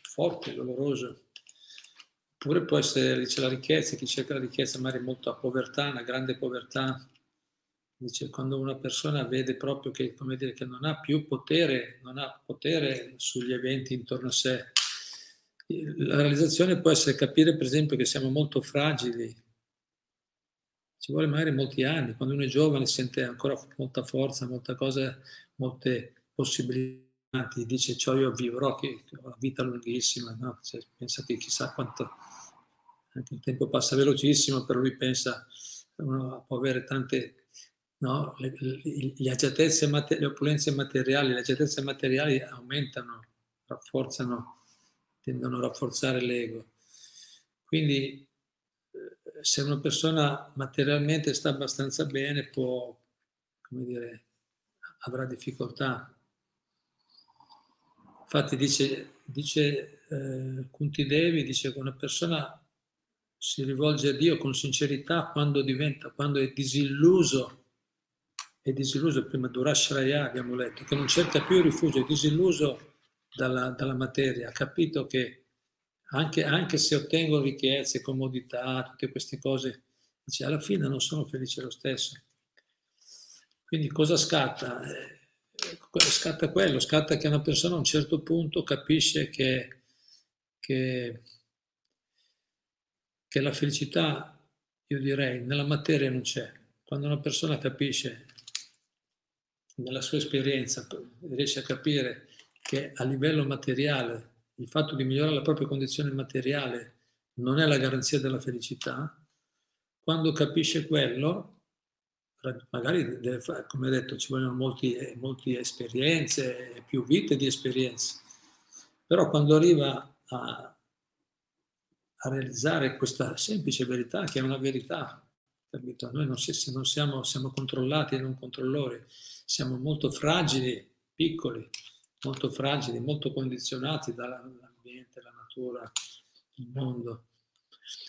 A: forte, doloroso. Oppure può essere, dice la ricchezza, chi cerca la ricchezza magari molto a povertà, una grande povertà, Dice, quando una persona vede proprio che, dire, che non ha più potere, non ha potere sugli eventi intorno a sé, la realizzazione può essere capire, per esempio, che siamo molto fragili. Ci vuole magari molti anni. Quando uno è giovane sente ancora molta forza, molta cosa, molte possibilità. Dice, cioè io vivrò che ho una vita lunghissima. No? Cioè, pensa che chissà quanto... Anche il tempo passa velocissimo, però lui pensa, uno può avere tante no? le, le, le, agiatezze, le opulenze materiali, le agiatezze materiali aumentano, rafforzano, tendono a rafforzare l'ego. Quindi eh, se una persona materialmente sta abbastanza bene può, come dire, avrà difficoltà. Infatti dice, dice eh, Kunti Devi, dice che una persona si rivolge a Dio con sincerità quando diventa, quando è disilluso è disilluso, prima Durashraya abbiamo letto, che non cerca più rifugio, è disilluso dalla, dalla materia, ha capito che anche, anche, se ottengo ricchezze, comodità, tutte queste cose, dice, alla fine non sono felice lo stesso. Quindi cosa scatta? Scatta quello, scatta che una persona a un certo punto capisce che, che, che la felicità, io direi, nella materia non c'è. Quando una persona capisce nella sua esperienza riesce a capire che a livello materiale il fatto di migliorare la propria condizione materiale non è la garanzia della felicità, quando capisce quello, magari, deve come detto, ci vogliono molte esperienze, più vite di esperienze, però quando arriva a, a realizzare questa semplice verità, che è una verità, capito? Noi non, se non siamo, siamo controllati e non controllori, siamo molto fragili, piccoli, molto fragili, molto condizionati dall'ambiente, la natura, il mondo.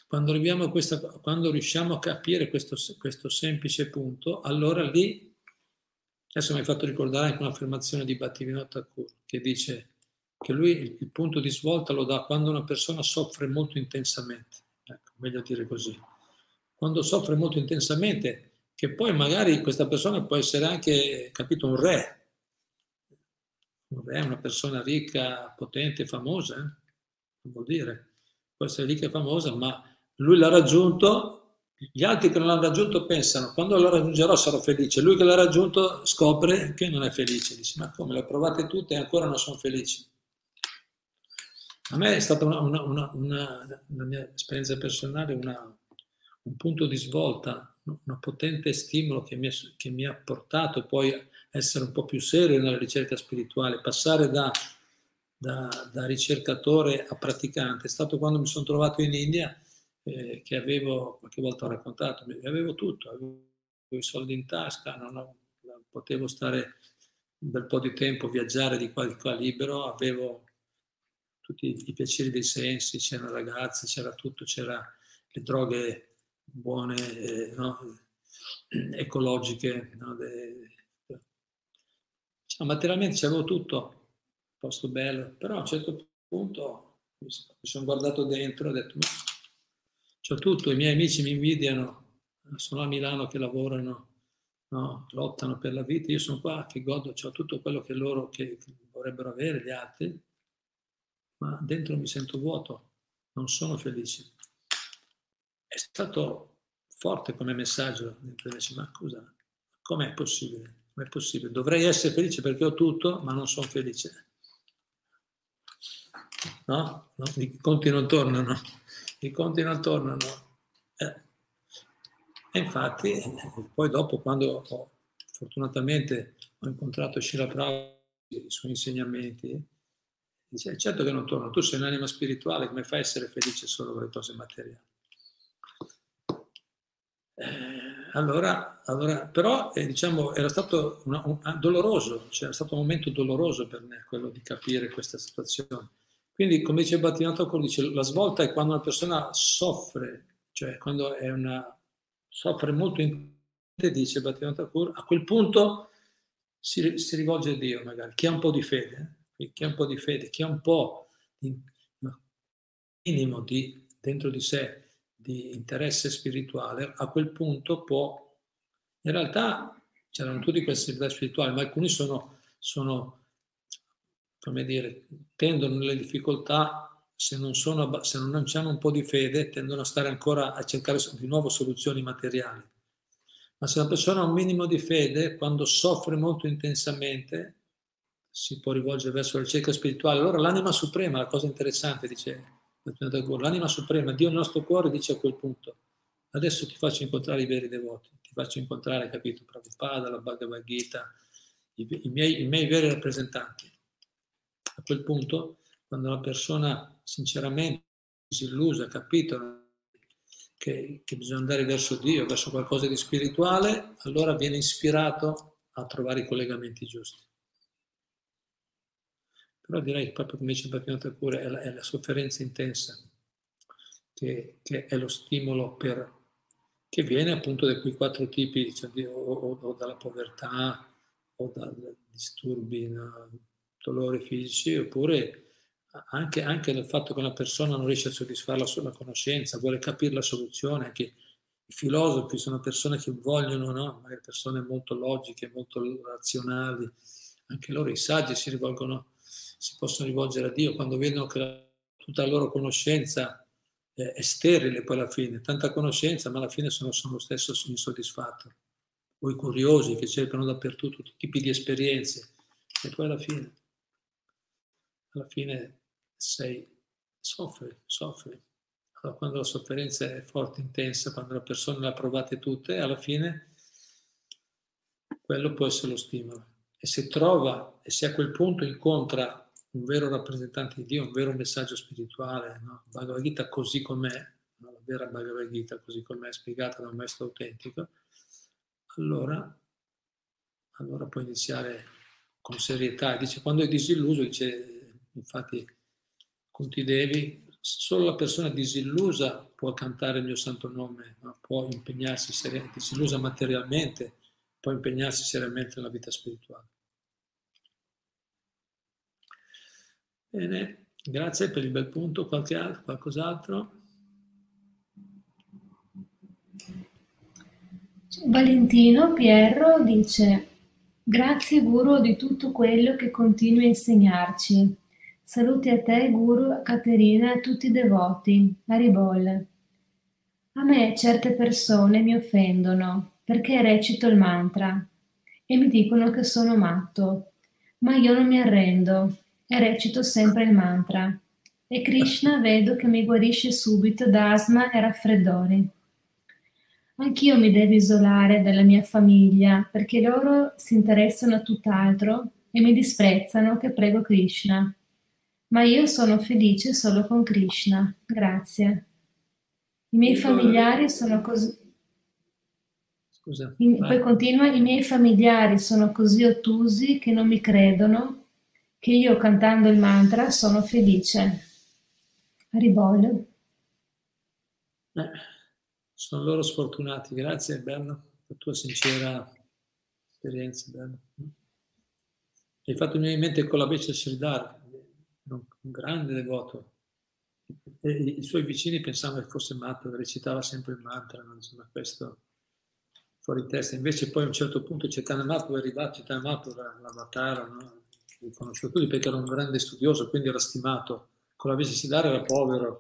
A: Quando, a questa, quando riusciamo a capire questo, questo, semplice punto, allora lì, adesso mi hai fatto ricordare anche un'affermazione di Bhattivinoda Thakur, che dice che lui il punto di svolta lo dà quando una persona soffre molto intensamente, ecco, meglio dire così. Quando soffre molto intensamente che poi magari questa persona può essere anche, capito, un re. Un re una persona ricca, potente, famosa, eh? vuol dire. Può essere ricca e famosa, ma lui l'ha raggiunto, gli altri che non l'hanno raggiunto pensano, quando lo raggiungerò sarò felice. Lui che l'ha raggiunto scopre che non è felice. Dice, ma come, le ho provate tutte e ancora non sono felici. A me è stata una, una, una, una mia esperienza personale, un punto di svolta un potente stimolo che mi, che mi, ha portato poi a essere un po' più serio nella ricerca spirituale, passare da, da, da, ricercatore a praticante è stato quando mi sono trovato in India, eh, che avevo, qualche volta ho raccontato, avevo tutto, avevo i soldi in tasca, non ho, potevo stare un bel po' di tempo, viaggiare di qua di qua libero, avevo tutti i piaceri dei sensi, c'erano ragazze, c'era tutto, c'era le droghe buone, eh, no? ecologiche, no? De, cioè, materialmente c'avevo tutto, posto bello, però a un certo punto mi sono guardato dentro e ho detto, ma c'ho tutto, i miei amici mi invidiano, sono a Milano che lavorano, no? lottano per la vita, io sono qua che godo, ho tutto quello che loro che vorrebbero avere, gli altri, ma dentro mi sento vuoto, non sono felice. È stato forte come messaggio, ma scusa, com'è possibile? Com'è possibile? Dovrei essere felice perché ho tutto, ma non sono felice. No? no? I conti non tornano, i conti non tornano. Eh. E infatti, poi dopo, quando ho, fortunatamente ho incontrato Shira Prabhupada, i suoi insegnamenti, dice, certo che non torno, tu sei un'anima spirituale, come fai a essere felice solo con le cose materiali? Eh, allora, allora, però eh, diciamo, era stato una, un, ah, doloroso, cioè stato un momento doloroso per me quello di capire questa situazione. Quindi, come dice Battinato dice, la svolta è quando una persona soffre, cioè quando è una, soffre molto in dice Battinato a quel punto si, si, rivolge a Dio magari, chi ha un po' di fede, eh? chi ha un po' di fede, chi ha un po' di no, minimo di, dentro di sé di interesse spirituale, a quel punto può, in realtà c'erano tutti questi interesse spirituali, ma alcuni sono, sono, come dire, tendono nelle difficoltà, se non, sono, se non hanno un po' di fede, tendono a stare ancora a cercare di nuovo soluzioni materiali. Ma se una persona ha un minimo di fede, quando soffre molto intensamente, si può rivolgere verso la ricerca spirituale. Allora l'anima suprema, la cosa interessante, dice L'anima suprema, Dio nel nostro cuore dice a quel punto, adesso ti faccio incontrare i veri devoti, ti faccio incontrare, capito, Prabhupada, la Bhagavad Gita, i, i, miei, i miei veri rappresentanti. Quel punto, quando la persona sinceramente disillusa, ha capito che, che bisogna andare verso Dio, verso qualcosa di spirituale, allora viene ispirato a trovare i collegamenti giusti. Però direi che proprio come dice Bhaktivinoda Thakur è è la sofferenza intensa che, che, è lo stimolo per, che viene appunto da quei quattro tipi, cioè, o, o, o, dalla povertà o da disturbi, no, dolori fisici, oppure anche, anche dal fatto che una persona non riesce a soddisfare la sua conoscenza, vuole capire la soluzione, anche i filosofi sono persone che vogliono, no? magari persone molto logiche, molto razionali, anche loro i saggi si rivolgono si possono rivolgere a Dio quando vedono che la, tutta la loro conoscenza è, è sterile poi alla fine, tanta conoscenza ma alla fine sono, sono lo stesso insoddisfatto. O i curiosi che cercano dappertutto tutti i tipi di esperienze e poi alla fine, alla fine sei, soffri, soffri. Allora, quando la sofferenza è forte, intensa, quando la persona le ha provate tutte, alla fine quello può essere lo stimolo. E se trova, e se a quel punto incontra un vero rappresentante di Dio, un vero messaggio spirituale, no? Bhagavad Gita così com'è, no? la vera Bhagavad Gita così com'è spiegata da un maestro autentico, allora, allora può iniziare con serietà. Dice, quando è disilluso, dice, infatti, Conti Devi, solo la persona disillusa può cantare il mio santo nome, no? può impegnarsi seriamente, disillusa materialmente, può impegnarsi seriamente nella vita spirituale. Bene, grazie per il bel punto. Qualche altro, qualcos'altro?
B: Valentino Pierro dice Grazie Guru di tutto quello che continui a insegnarci. Saluti a te Guru, Caterina e a tutti i devoti. Aribol. A me certe persone mi offendono perché recito il mantra e mi dicono che sono matto, ma io non mi arrendo e recito sempre il mantra. E Krishna vedo che mi guarisce subito da asma e raffreddori. Anch'io mi devo isolare dalla mia famiglia perché loro si interessano a tutt'altro e mi disprezzano che prego Krishna. Ma io sono felice solo con Krishna. Grazie. I miei familiari sono così... Scusa. I, poi continua, i miei familiari sono così ottusi che non mi credono che io cantando il mantra sono felice. Rivoglio.
A: Eh, sono loro sfortunati. Grazie, bello, la tua sincera esperienza. Bello. Hai fatto venire in mente con la Beccia Sridhar, un grande devoto. E I suoi vicini pensavano che fosse matto, recitava sempre il mantra, no? insomma questo fuori testa. Invece poi a un certo punto Mahaprabhu è arrivato, Chaitanya Mahaprabhu l'avatar, no? li conosceva tutti perché era un grande studioso, quindi era stimato. Con la Sridhar era povero,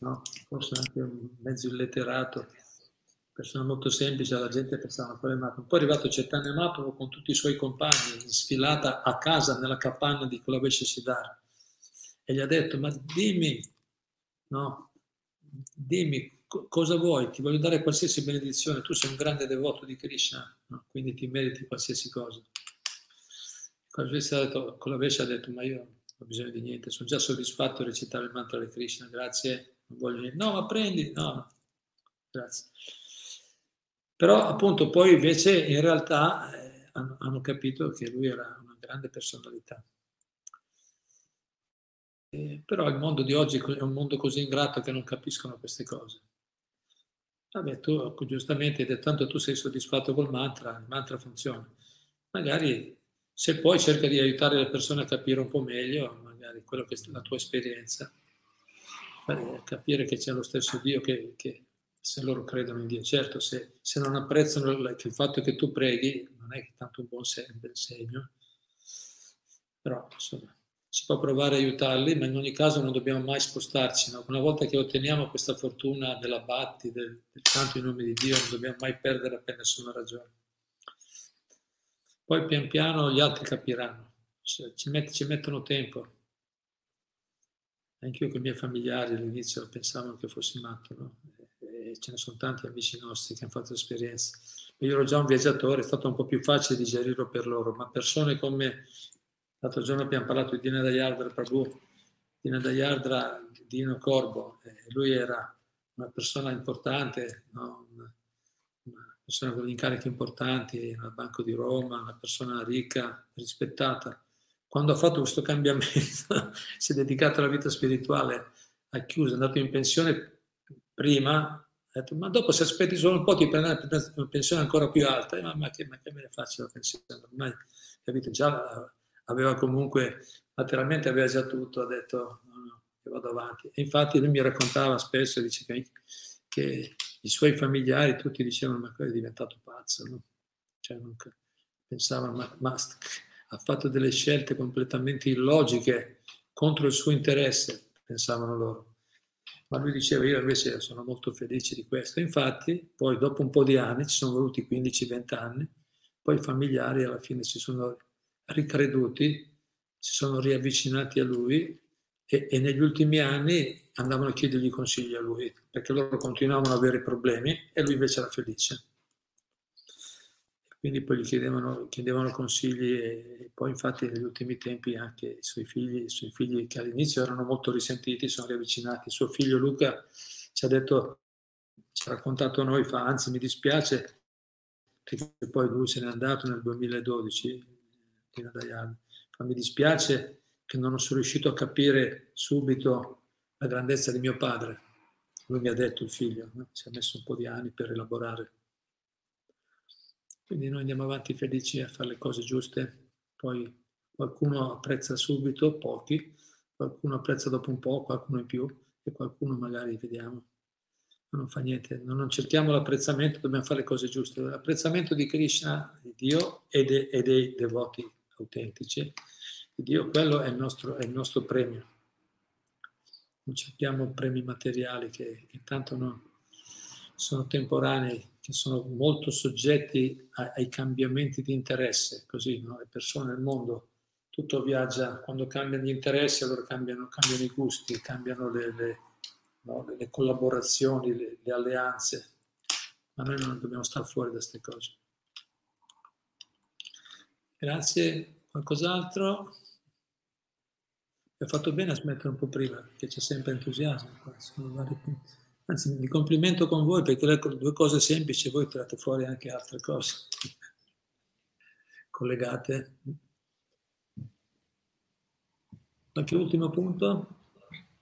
A: no? forse anche un mezzo illeterato, persona molto semplice, la gente pensava a matto. Poi è arrivato Mahaprabhu con tutti i suoi compagni, sfilata a casa nella capanna di Kulavesha Siddhar e gli ha detto, ma dimmi, no, dimmi co- cosa vuoi, ti voglio dare qualsiasi benedizione, tu sei un grande devoto di Krishna, no? quindi ti meriti qualsiasi cosa. Kulavesha ha detto, ma io non ho bisogno di niente, sono già soddisfatto a recitare il mantra di Krishna, grazie non voglio dire, no, ma prendi, no, no, grazie. Però appunto poi invece in realtà eh, hanno, hanno, capito che lui era una grande personalità. Eh, però il mondo di oggi è un mondo così ingrato che non capiscono queste cose. Vabbè, tu giustamente hai detto, tanto tu sei soddisfatto col mantra, il mantra funziona. Magari se poi cerca di aiutare le persone a capire un po' meglio, magari quello che è la tua esperienza, capire che c'è lo stesso Dio che, che, se loro credono in Dio. Certo, se, se non apprezzano il, fatto che tu preghi, non è tanto un buon segno, però insomma si può provare a aiutarli, ma in ogni caso non dobbiamo mai spostarci. No? Una volta che otteniamo questa fortuna della Batti, del, del canto in nome di Dio, non dobbiamo mai perdere per nessuna ragione. Poi pian piano gli altri capiranno, ci, met, ci mettono tempo anche io con i miei familiari all'inizio pensavano che fossi matto, no? e ce ne sono tanti amici nostri che hanno fatto esperienza. Io ero già un viaggiatore, è stato un po' più facile digerirlo per loro, ma persone come l'altro giorno abbiamo parlato di Dina Dayardra Prabhu, Dina Dayardra Dino Corbo, lui era una persona importante, no? una, persona con incarichi importanti nel Banco di Roma, una persona ricca, rispettata quando ha fatto questo cambiamento, si è dedicato alla vita spirituale, ha chiuso, è andato in pensione prima, ha detto, ma dopo se aspetti solo un po' ti prendi una pensione ancora più alta, eh, ma, che, ma, che, me ne faccio la pensione? Ormai, capito, già aveva comunque, materialmente aveva già tutto, ha detto, no, no, che vado avanti. E infatti lui mi raccontava spesso, dice che, che i suoi familiari tutti dicevano, ma è diventato pazzo, no? Cioè, non, pensavano, ma, ma ha fatto delle scelte completamente illogiche contro il suo interesse, pensavano loro. Ma lui diceva, io invece sono molto felice di questo. Infatti, poi dopo un po' di anni, ci sono voluti 15-20 anni, poi i familiari alla fine si sono ricreduti, si sono riavvicinati a lui e, e negli ultimi anni andavano a chiedergli consigli a lui, perché loro continuavano ad avere problemi e lui invece era felice quindi poi gli chiedevano, chiedevano consigli e poi infatti negli ultimi tempi anche i suoi figli, i suoi figli che all'inizio erano molto risentiti sono riavvicinati. Suo figlio Luca ci ha detto, ci ha raccontato a noi, fa anzi mi dispiace perché poi lui se n'è andato nel 2012, fa mi dispiace che non sono riuscito a capire subito la grandezza di mio padre. Lui mi ha detto il figlio, no? ci ha messo un po' di anni per elaborare quindi noi andiamo avanti felici a fare le cose giuste, poi qualcuno apprezza subito, pochi, qualcuno apprezza dopo un po', qualcuno in più e qualcuno magari vediamo. Ma non fa niente, non cerchiamo l'apprezzamento, dobbiamo fare le cose giuste. L'apprezzamento di Krishna, di Dio e, de, e dei devoti autentici, di Dio, quello è il nostro, è il nostro premio. Non cerchiamo premi materiali che, che tanto no, sono temporanei, che sono molto soggetti ai cambiamenti di interesse, così no? le persone nel mondo, tutto viaggia, quando cambiano gli interessi allora cambiano, cambiano i gusti, cambiano le, le, no? le collaborazioni, le, le, alleanze, ma noi non dobbiamo stare fuori da queste cose. Grazie, qualcos'altro? hai fatto bene a smettere un po' prima, perché c'è sempre entusiasmo. Anzi, mi complimento con voi perché le due cose semplici voi tirate fuori anche altre cose collegate. Qualche ultimo punto?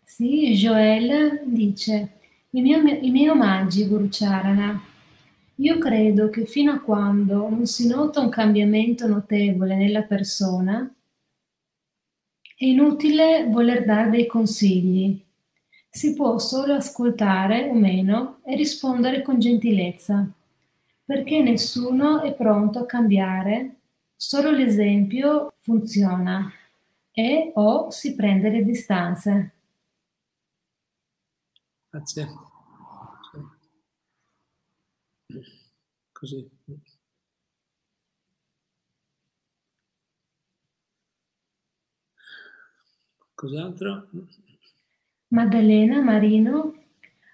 B: Sì, Joel dice, i miei, i miei omaggi, Guru Charana. Io credo che fino a quando non si nota un cambiamento notevole nella persona, è inutile voler dare dei consigli. Si può solo ascoltare o meno e rispondere con gentilezza, perché nessuno è pronto a cambiare, solo l'esempio funziona e o si prende le distanze.
A: Grazie. Così. Cos'altro?
B: Maddalena Marino,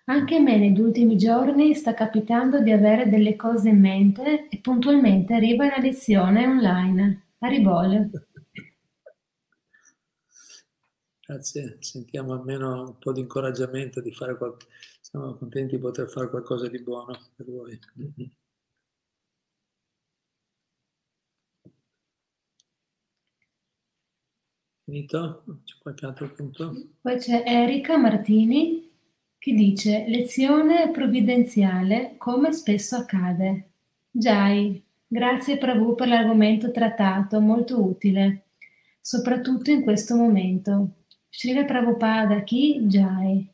B: anche a me negli ultimi giorni sta capitando di avere delle cose in mente e puntualmente arriva la lezione online. Aribol.
A: Grazie, sentiamo almeno un po' di incoraggiamento di fare qualcosa. Siamo contenti di poter fare qualcosa di buono per voi. Finito? C'è qualche altro punto?
B: Poi c'è Erika Martini che dice lezione provvidenziale come spesso accade. Jai, grazie Prabhu per l'argomento trattato, molto utile, soprattutto in questo momento. Srila Prabhupada chi Jai.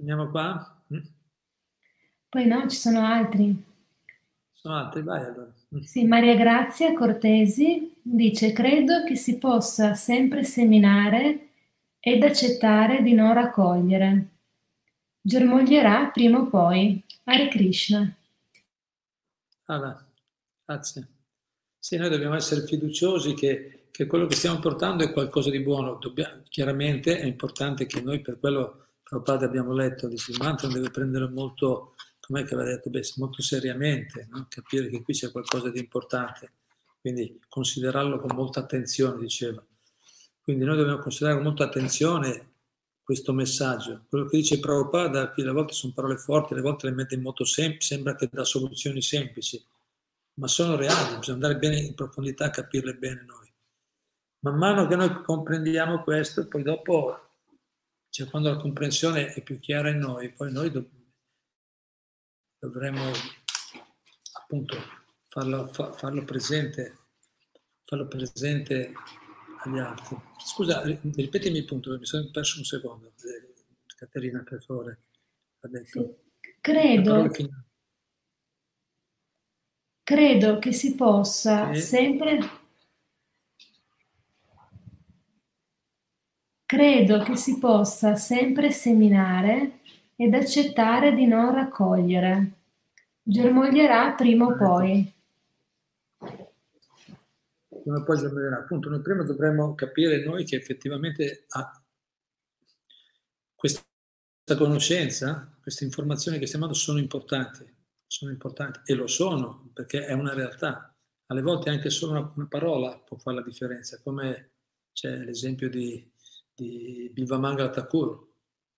A: Andiamo qua? Mm?
B: Poi no, ci sono altri.
A: Sono altri, vai allora.
B: Mm. Sì, Maria Grazia Cortesi dice, credo che si possa sempre seminare ed accettare di non raccogliere. Germoglierà prima o poi. Hare Krishna.
A: Allora, grazie. Sì, noi dobbiamo essere fiduciosi che, che quello che stiamo portando è qualcosa di buono. Dobbiamo, chiaramente è importante che noi per quello Prabhupada abbiamo letto, dice, il mantra deve prendere molto, come aveva detto, beh, molto seriamente, no? capire che qui c'è qualcosa di importante, quindi considerarlo con molta attenzione, diceva. Quindi noi dobbiamo considerare con molta attenzione questo messaggio. Quello che dice Prabhupada, qui a volte sono parole forti, alle volte le mette in modo semplice, sembra che dà soluzioni semplici, ma sono reali, bisogna andare bene in profondità a capirle bene noi. Man mano che noi comprendiamo questo, poi dopo cioè quando la comprensione è più chiara in noi, poi noi dov- dovremo appunto farlo, fa- farlo, presente, farlo presente agli altri. Scusa, ripetimi il punto, mi sono perso un secondo. Eh, Caterina, per favore, ha detto.
B: Sì. Credo, credo che si possa sì. sempre Credo che si possa sempre seminare ed accettare di non raccogliere. Germoglierà prima o poi.
A: Prima o poi germoglierà. Appunto, noi prima dovremmo capire noi che effettivamente questa conoscenza, queste informazioni che stiamo dando sono importanti, sono importanti e lo sono perché è una realtà. Alle volte anche solo una, una parola può fare la differenza, come c'è l'esempio di di Bivamangala Thakur,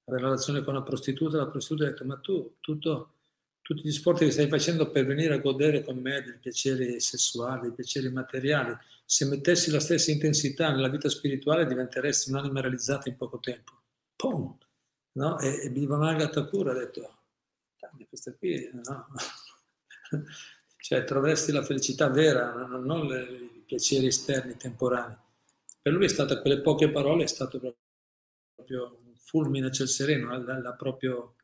A: la relazione con la prostituta, la prostituta ha detto ma tu tutto, tutti gli sport che stai facendo per venire a godere con me dei piaceri sessuali, dei piaceri materiali, se mettessi la stessa intensità nella vita spirituale diventeresti un'anima realizzata in poco tempo. Pum! No? E, e Bivamangala Thakur ha detto, questa qui, no? cioè troveresti la felicità vera, non, non le, i piaceri esterni, temporanei per lui è stata quelle poche parole, è stato proprio un fulmine a ciel sereno, l'ha proprio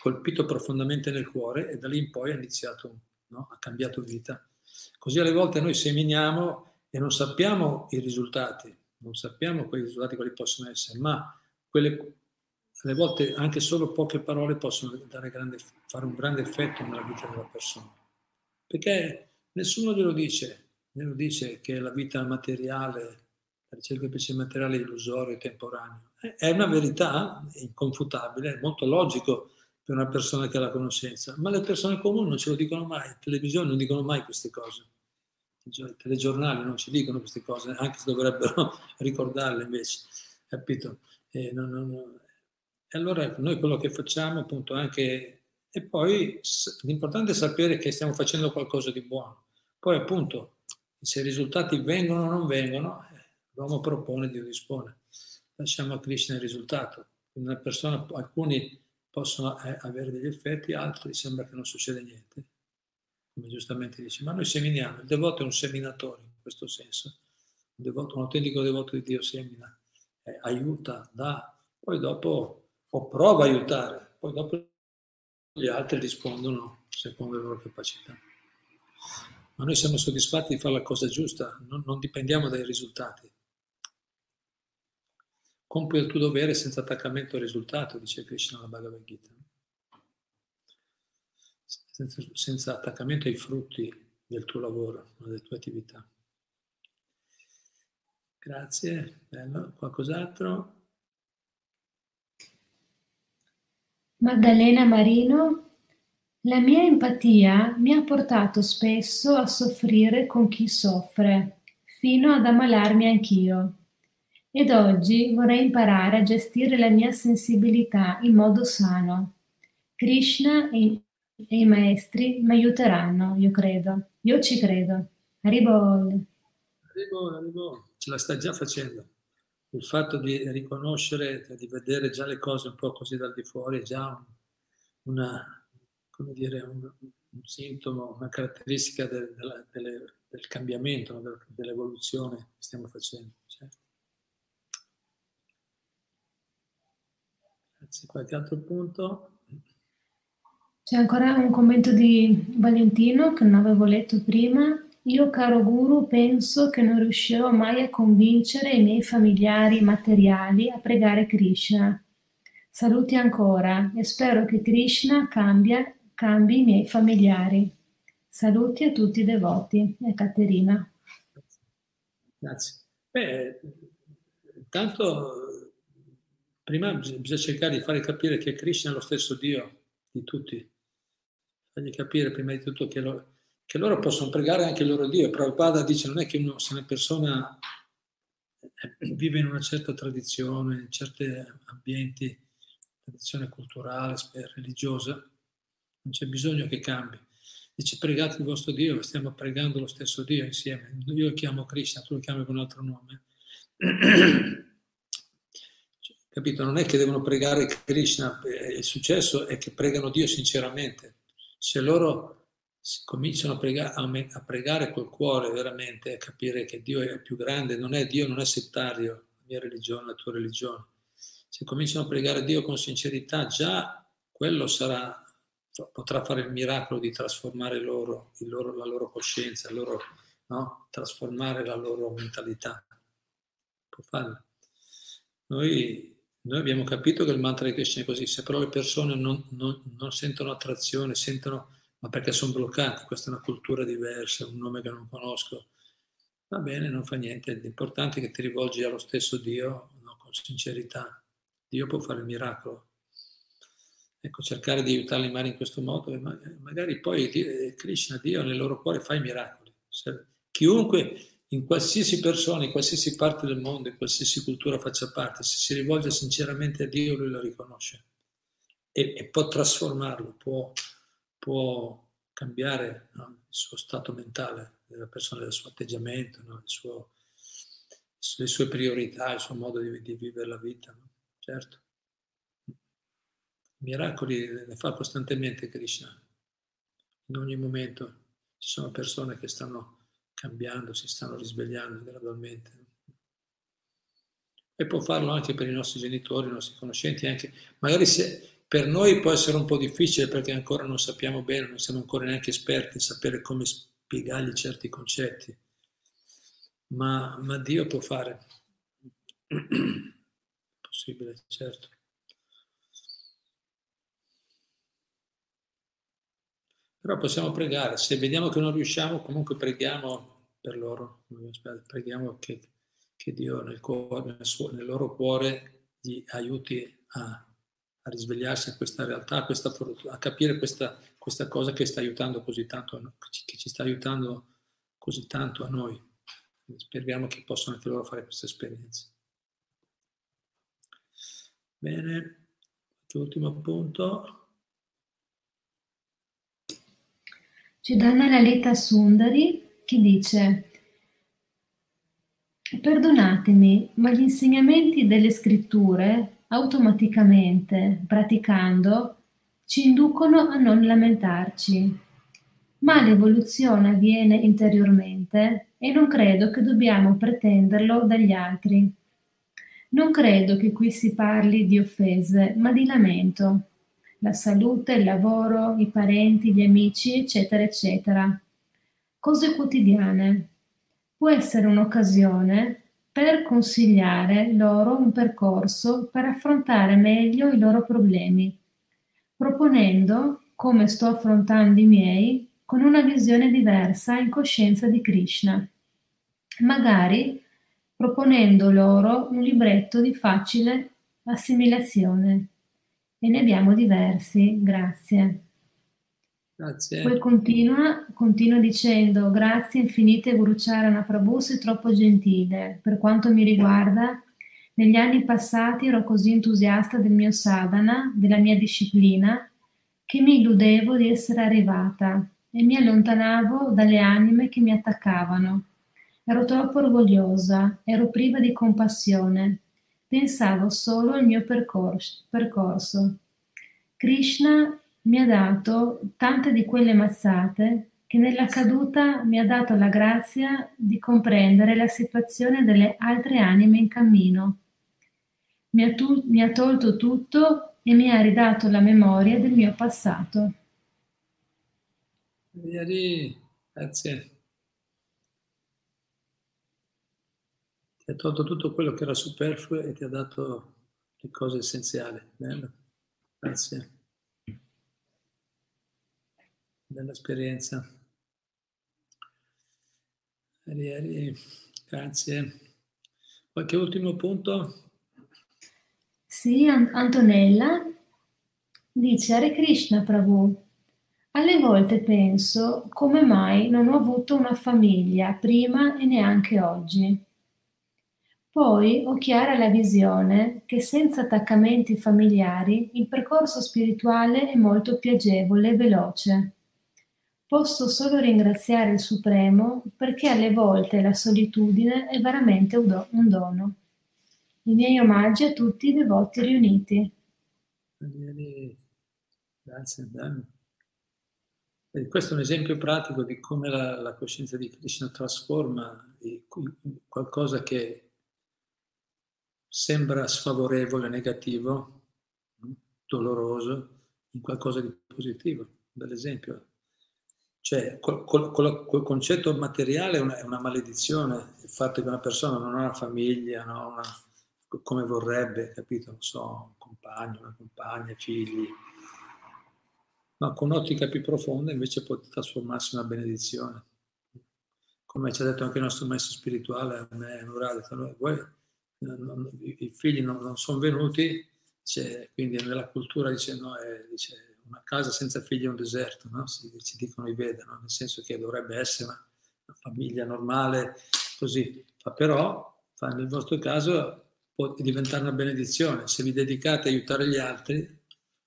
A: colpito profondamente nel cuore e da lì in poi ha iniziato, no? ha cambiato vita. Così alle volte noi seminiamo e non sappiamo i risultati, non sappiamo quei risultati quali possono essere, ma quelle, alle volte anche solo poche parole possono grande, fare un grande effetto nella vita della persona. Perché nessuno glielo dice, glielo dice che la vita materiale la ricerca di piacere materiale illusorio e temporaneo. È una verità inconfutabile, molto logico per una persona che ha la conoscenza, ma le persone comuni non ce lo dicono mai, le televisioni non dicono mai queste cose, i telegiornali non ci dicono queste cose, anche se dovrebbero ricordarle invece, capito? E, non, non, e allora noi quello che facciamo appunto anche, e poi l'importante è sapere che stiamo facendo qualcosa di buono, poi appunto se i risultati vengono o non vengono, l'uomo propone, Dio dispone, lasciamo a Krishna il risultato, una persona, alcuni possono eh, avere degli effetti, altri sembra che non succeda niente. Come giustamente dice, ma noi seminiamo, il devoto è un seminatore in questo senso, un, devoto, un autentico devoto di Dio semina, eh, aiuta, dà, poi dopo o prova a aiutare, poi dopo gli altri rispondono secondo le loro capacità. Ma noi siamo soddisfatti di fare la cosa giusta, non, non dipendiamo dai risultati. Compui il tuo dovere senza attaccamento al risultato, dice Krishna nella Bhagavad Gita. Senza, senza attaccamento ai frutti del tuo lavoro, delle tue attività. Grazie, bello. Qualcos'altro?
B: Maddalena Marino, la mia empatia mi ha portato spesso a soffrire con chi soffre, fino ad ammalarmi anch'io. Ed oggi vorrei imparare a gestire la mia sensibilità in modo sano. Krishna e, e i maestri mi aiuteranno, io credo. Io ci credo. Arrivo.
A: Arrivo, arrivo. Ce la sta già facendo. Il fatto di riconoscere, di vedere già le cose un po' così dal di fuori è già una, come dire, un, un sintomo, una caratteristica del, del, del cambiamento, dell'evoluzione che stiamo facendo. Certo. Grazie. Qualche altro punto?
B: C'è ancora un commento di Valentino che non avevo letto prima. Io, caro guru, penso che non riuscirò mai a convincere i miei familiari materiali a pregare Krishna. Saluti ancora e spero che Krishna cambia, cambi i miei familiari. Saluti a tutti i devoti. E Caterina.
A: Grazie. Beh, intanto prima bisogna cercare di fare capire che Krishna è lo stesso Dio di tutti. Fargli capire prima di tutto che, lo, che loro possono pregare anche il loro Dio. Prabhupada dice non è che uno, se una persona vive in una certa tradizione, in certi ambienti, tradizione culturale, religiosa, non c'è bisogno che cambi. Dice pregate il vostro Dio, stiamo pregando lo stesso Dio insieme. Io lo chiamo Krishna, tu lo chiami con un altro nome. Capito? Non è che devono pregare Krishna, eh, il successo è che pregano Dio sinceramente. Se loro cominciano a pregare, a pregare col cuore veramente, a capire che Dio è più grande, non è Dio, non è settario, la mia religione, la tua religione. Se cominciano a pregare Dio con sincerità, già quello sarà, potrà fare il miracolo di trasformare loro, loro, la loro coscienza, loro, no? trasformare la loro mentalità. Può farlo. Noi noi abbiamo capito che il mantra di Krishna è così, se però le persone non, non, non sentono attrazione, sentono, ma perché sono bloccate, questa è una cultura diversa, un nome che non conosco, va bene, non fa niente, l'importante è che ti rivolgi allo stesso Dio no, con sincerità. Dio può fare il miracolo. Ecco, cercare di aiutarli male in questo modo, magari poi Krishna, Dio nel loro cuore fa i miracoli. Se, chiunque in qualsiasi persona, in qualsiasi parte del mondo, in qualsiasi cultura faccia parte, se si rivolge sinceramente a Dio, lui lo riconosce e, e può trasformarlo, può, può cambiare no, il suo stato mentale della persona, il suo atteggiamento, no, suo, le sue priorità, il suo modo di, di vivere la vita. No? Certo. Miracoli ne fa costantemente Krishna. In ogni momento ci sono persone che stanno cambiando, si stanno risvegliando gradualmente. E può farlo anche per i nostri genitori, i nostri conoscenti, anche magari se per noi può essere un po' difficile perché ancora non sappiamo bene, non siamo ancora neanche esperti in sapere come spiegargli certi concetti, ma, ma Dio può fare. Possibile, certo. Però possiamo pregare, se vediamo che non riusciamo, comunque preghiamo per loro, preghiamo che, che Dio nel, cuore, nel, suo, nel, loro cuore gli aiuti a, a risvegliarsi a questa realtà, a, questa, a capire questa, questa, cosa che sta aiutando così tanto, che ci sta aiutando così tanto a noi. speriamo che possano anche loro fare questa esperienza. Bene, l'ultimo punto.
B: Ci danno la Sundari che dice Perdonatemi, ma gli insegnamenti delle scritture automaticamente, praticando, ci inducono a non lamentarci. Ma l'evoluzione avviene interiormente e non credo che dobbiamo pretenderlo dagli altri. Non credo che qui si parli di offese, ma di lamento. La salute, il lavoro, i parenti, gli amici, eccetera, eccetera. Cose quotidiane. Può essere un'occasione per consigliare loro un percorso per affrontare meglio i loro problemi, proponendo, come sto affrontando i miei, con una visione diversa in coscienza di Krishna. Magari proponendo loro un libretto di facile assimilazione. E ne abbiamo diversi, grazie.
A: Grazie.
B: Poi continua, continua dicendo grazie infinite Guru Charana Prabhu, sei troppo gentile. Per quanto mi riguarda, negli anni passati ero così entusiasta del mio sadhana, della mia disciplina, che mi illudevo di essere arrivata e mi allontanavo dalle anime che mi attaccavano. Ero troppo orgogliosa, ero priva di compassione, pensavo solo al mio percorso. Krishna mi ha dato tante di quelle mazzate che nella caduta mi ha dato la grazia di comprendere la situazione delle altre anime in cammino. Mi ha, tu- mi ha tolto tutto e mi ha ridato la memoria del mio passato.
A: Ieri, grazie. Ti ha tolto tutto quello che era superfluo e ti ha dato le cose essenziali. Bello. Grazie dell'esperienza. Arieri, grazie. Qualche ultimo punto?
B: Sì, Antonella dice Hare Krishna Prabhu. Alle volte penso come mai non ho avuto una famiglia prima e neanche oggi. Poi ho chiara la visione che senza attaccamenti familiari il percorso spirituale è molto più agevole e veloce. Posso solo ringraziare il Supremo perché alle volte la solitudine è veramente un dono. I miei omaggi a tutti i devoti riuniti.
A: Grazie, bello. questo è un esempio pratico di come la, la coscienza di Krishna trasforma qualcosa che sembra sfavorevole, negativo, doloroso, in qualcosa di positivo. Bell'esempio. Cioè, col, col, col concetto materiale è una, è una, maledizione il fatto che una persona non ha una famiglia, no? una, come vorrebbe, capito? Non so, un compagno, una compagna, figli. Ma con un'ottica più profonda invece può trasformarsi in una benedizione. Come ci ha detto anche il nostro maestro spirituale, a me, Nurà, voi, non, i figli non, non sono venuti, cioè, quindi nella cultura dice, no, è, dice una casa senza figli è un deserto, no? si, ci dicono i Veda, no? nel senso che dovrebbe essere una, una famiglia normale, così. Ma però, nel vostro caso, può diventare una benedizione. Se vi dedicate a aiutare gli altri,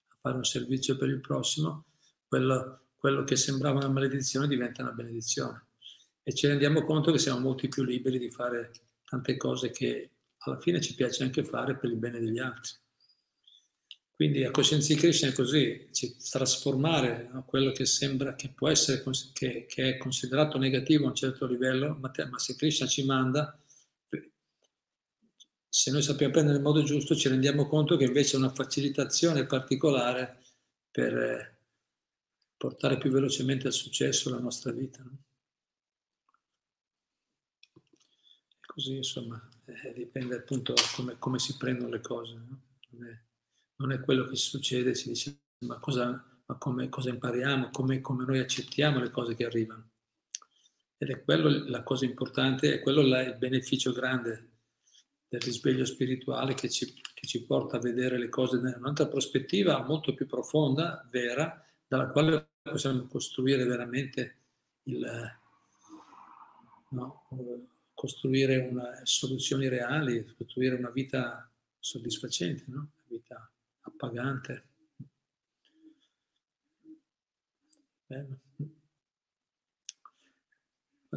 A: a fare un servizio per il prossimo, quello, quello che sembrava una maledizione diventa una benedizione. E ci rendiamo conto che siamo molti più liberi di fare tante cose che alla fine ci piace anche fare per il bene degli altri. Quindi a coscienza di Krishna è così, trasformare no, quello che sembra che può essere, che, che, è considerato negativo a un certo livello, ma, te, ma se Krishna ci manda, se noi sappiamo prendere il modo giusto, ci rendiamo conto che invece è una facilitazione particolare per eh, portare più velocemente al successo la nostra vita. No? Così, insomma, eh, dipende appunto come, come, si prendono le cose. No? non è quello che succede, si dice ma cosa, ma come, cosa impariamo, come, come, noi accettiamo le cose che arrivano. Ed è quello la cosa importante, è quello là, il beneficio grande del risveglio spirituale che ci, che ci porta a vedere le cose da un'altra prospettiva molto più profonda, vera, dalla quale possiamo costruire veramente il, no, costruire una, soluzioni reali, costruire una vita soddisfacente, no? una vita appagante. Bene.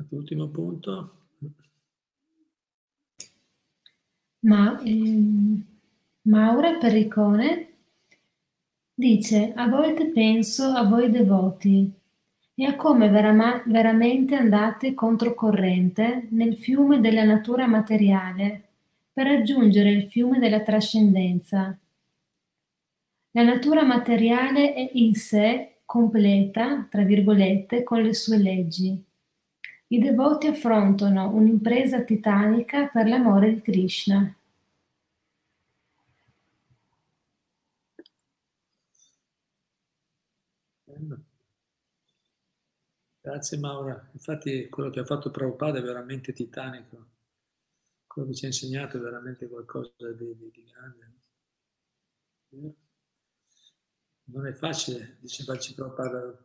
A: L'ultimo punto.
B: Ma ehm, Maura Perricone dice: A volte penso a voi devoti e a come verama- veramente andate controcorrente nel fiume della natura materiale per raggiungere il fiume della trascendenza. La natura materiale è in sé completa, tra virgolette, con le sue leggi. I devoti affrontano un'impresa titanica per l'amore di Krishna.
A: Grazie Maura, infatti quello che ha fatto Prabhupada è veramente titanico, quello che ci ha insegnato è veramente qualcosa di, di, di grande. Non è facile, dice Bacci Prabhupada,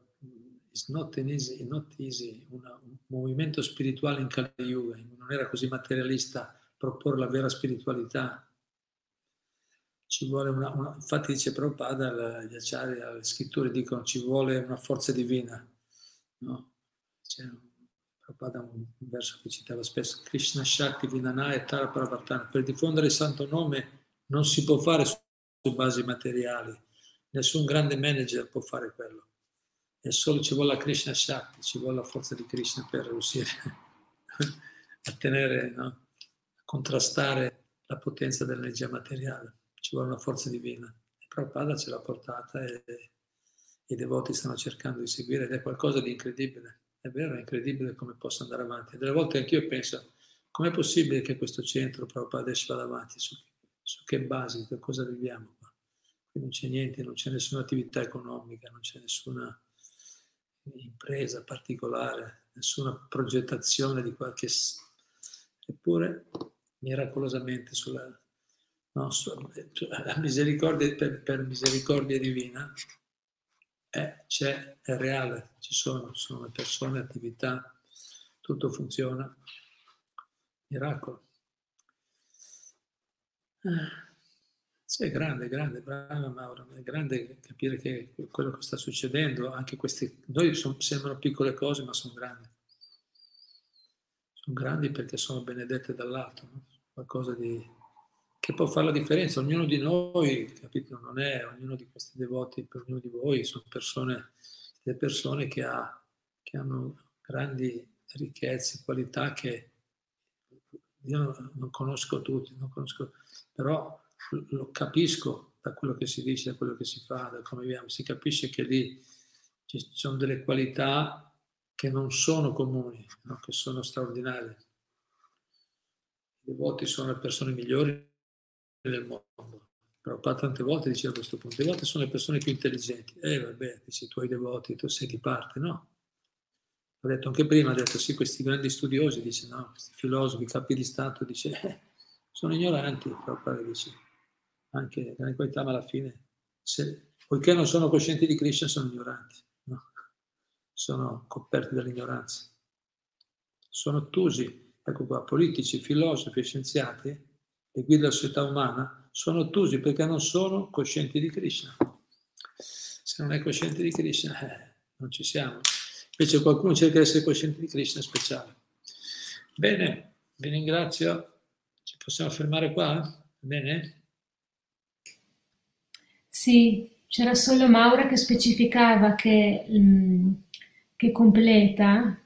A: It's not easy, not easy. Una, un movimento spirituale in Kali Yuga, non era così materialista proporre la vera spiritualità. Ci vuole una, una infatti dice Prabhupada, gli acciari, le scritture dicono ci vuole una forza divina. No? C'è Prabhupada un, verso che citava spesso, Krishna Shakti Vinanaya Tara Paravartana. Per diffondere il santo nome non si può fare su basi materiali, nessun grande manager può fare quello e solo ci vuole la Krishna Shakti, ci vuole la forza di Krishna per riuscire a tenere, no? a contrastare la potenza dell'energia materiale, ci vuole una forza divina. E Prabhupada ce l'ha portata e, e i devoti stanno cercando di seguire ed è qualcosa di incredibile. È vero, è incredibile come possa andare avanti. Delle volte anch'io penso, com'è possibile che questo centro Prabhupada vada avanti? Su, su che basi, che cosa viviamo qua? Qui non c'è niente, non c'è nessuna attività economica, non c'è nessuna impresa particolare, nessuna progettazione di qualche... Eppure, miracolosamente, sulla, no, sulla misericordia, per, per, misericordia divina, è, c'è, è reale, ci sono, sono persone, attività, tutto funziona. Miracolo. Eh. Sì, è grande, grande, brava Mauro, è grande capire che quello che sta succedendo, anche questi, noi sono, sembrano piccole cose ma sono grandi. Sono grandi perché sono benedette dall'alto, no? qualcosa di, che può fare la differenza. Ognuno di noi, capito, non è, ognuno di questi devoti, per ognuno di voi, sono persone, delle persone che, ha, che hanno grandi ricchezze, qualità che io non, conosco tutti, non conosco, però lo capisco da quello che si dice, da quello che si fa, da come viviamo, si capisce che lì ci sono delle qualità che non sono comuni, no? che sono straordinarie. I devoti sono le persone migliori del mondo. Però tante volte diceva a questo punto, i devoti sono le persone più intelligenti. Eh vabbè, dici tu hai devoti, tu sei di parte, no? Ho detto anche prima, ha detto sì, questi grandi studiosi, dice no, questi filosofi, capi di Stato, dice eh, sono ignoranti, però dice anche grande qualità, ma alla fine, se, poiché non sono coscienti di Krishna, sono ignoranti, no? sono coperti dall'ignoranza. Sono ottusi, ecco qua, politici, filosofi, scienziati, le guide della società umana, sono ottusi perché non sono coscienti di Krishna. Se non è cosciente di Krishna, eh, non ci siamo. Invece qualcuno cerca di essere cosciente di Krishna speciale. Bene, vi ringrazio. Ci possiamo fermare qua? Bene?
B: Sì, c'era solo Maura che specificava che, mh, che completa,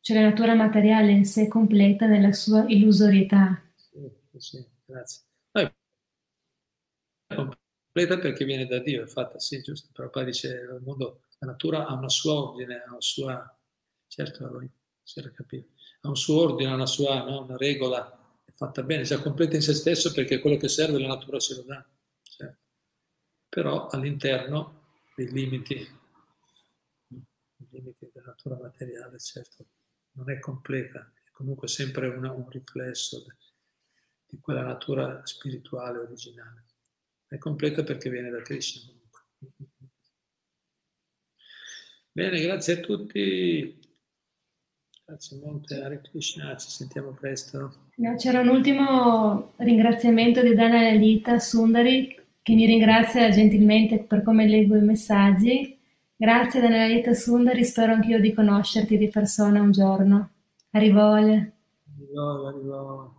B: cioè la natura materiale in sé completa nella sua illusorietà.
A: Sì, sì, grazie. No, completa perché viene da Dio, è fatta, sì, giusto, però poi dice il mondo, la natura ha una sua ordine, ha una sua, certo, si era capito, ha un suo ordine, una sua no, una regola, è fatta bene, già completa in se stesso perché quello che serve la natura se lo dà però all'interno dei limiti, i limiti della natura materiale, certo, non è completa, è comunque sempre una, un riflesso di quella natura spirituale originale. È completo perché viene da Krishna. Bene, grazie a tutti. Grazie molte, Hare Krishna, ci sentiamo presto.
B: No, c'era un ultimo ringraziamento di Dana Lita Sundari che mi ringrazia gentilmente per come leggo i messaggi. Grazie Dana Lita Sundari, spero anch'io di conoscerti di persona un giorno. Arrivole.
A: Arrivole, arrivole.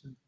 A: Grazie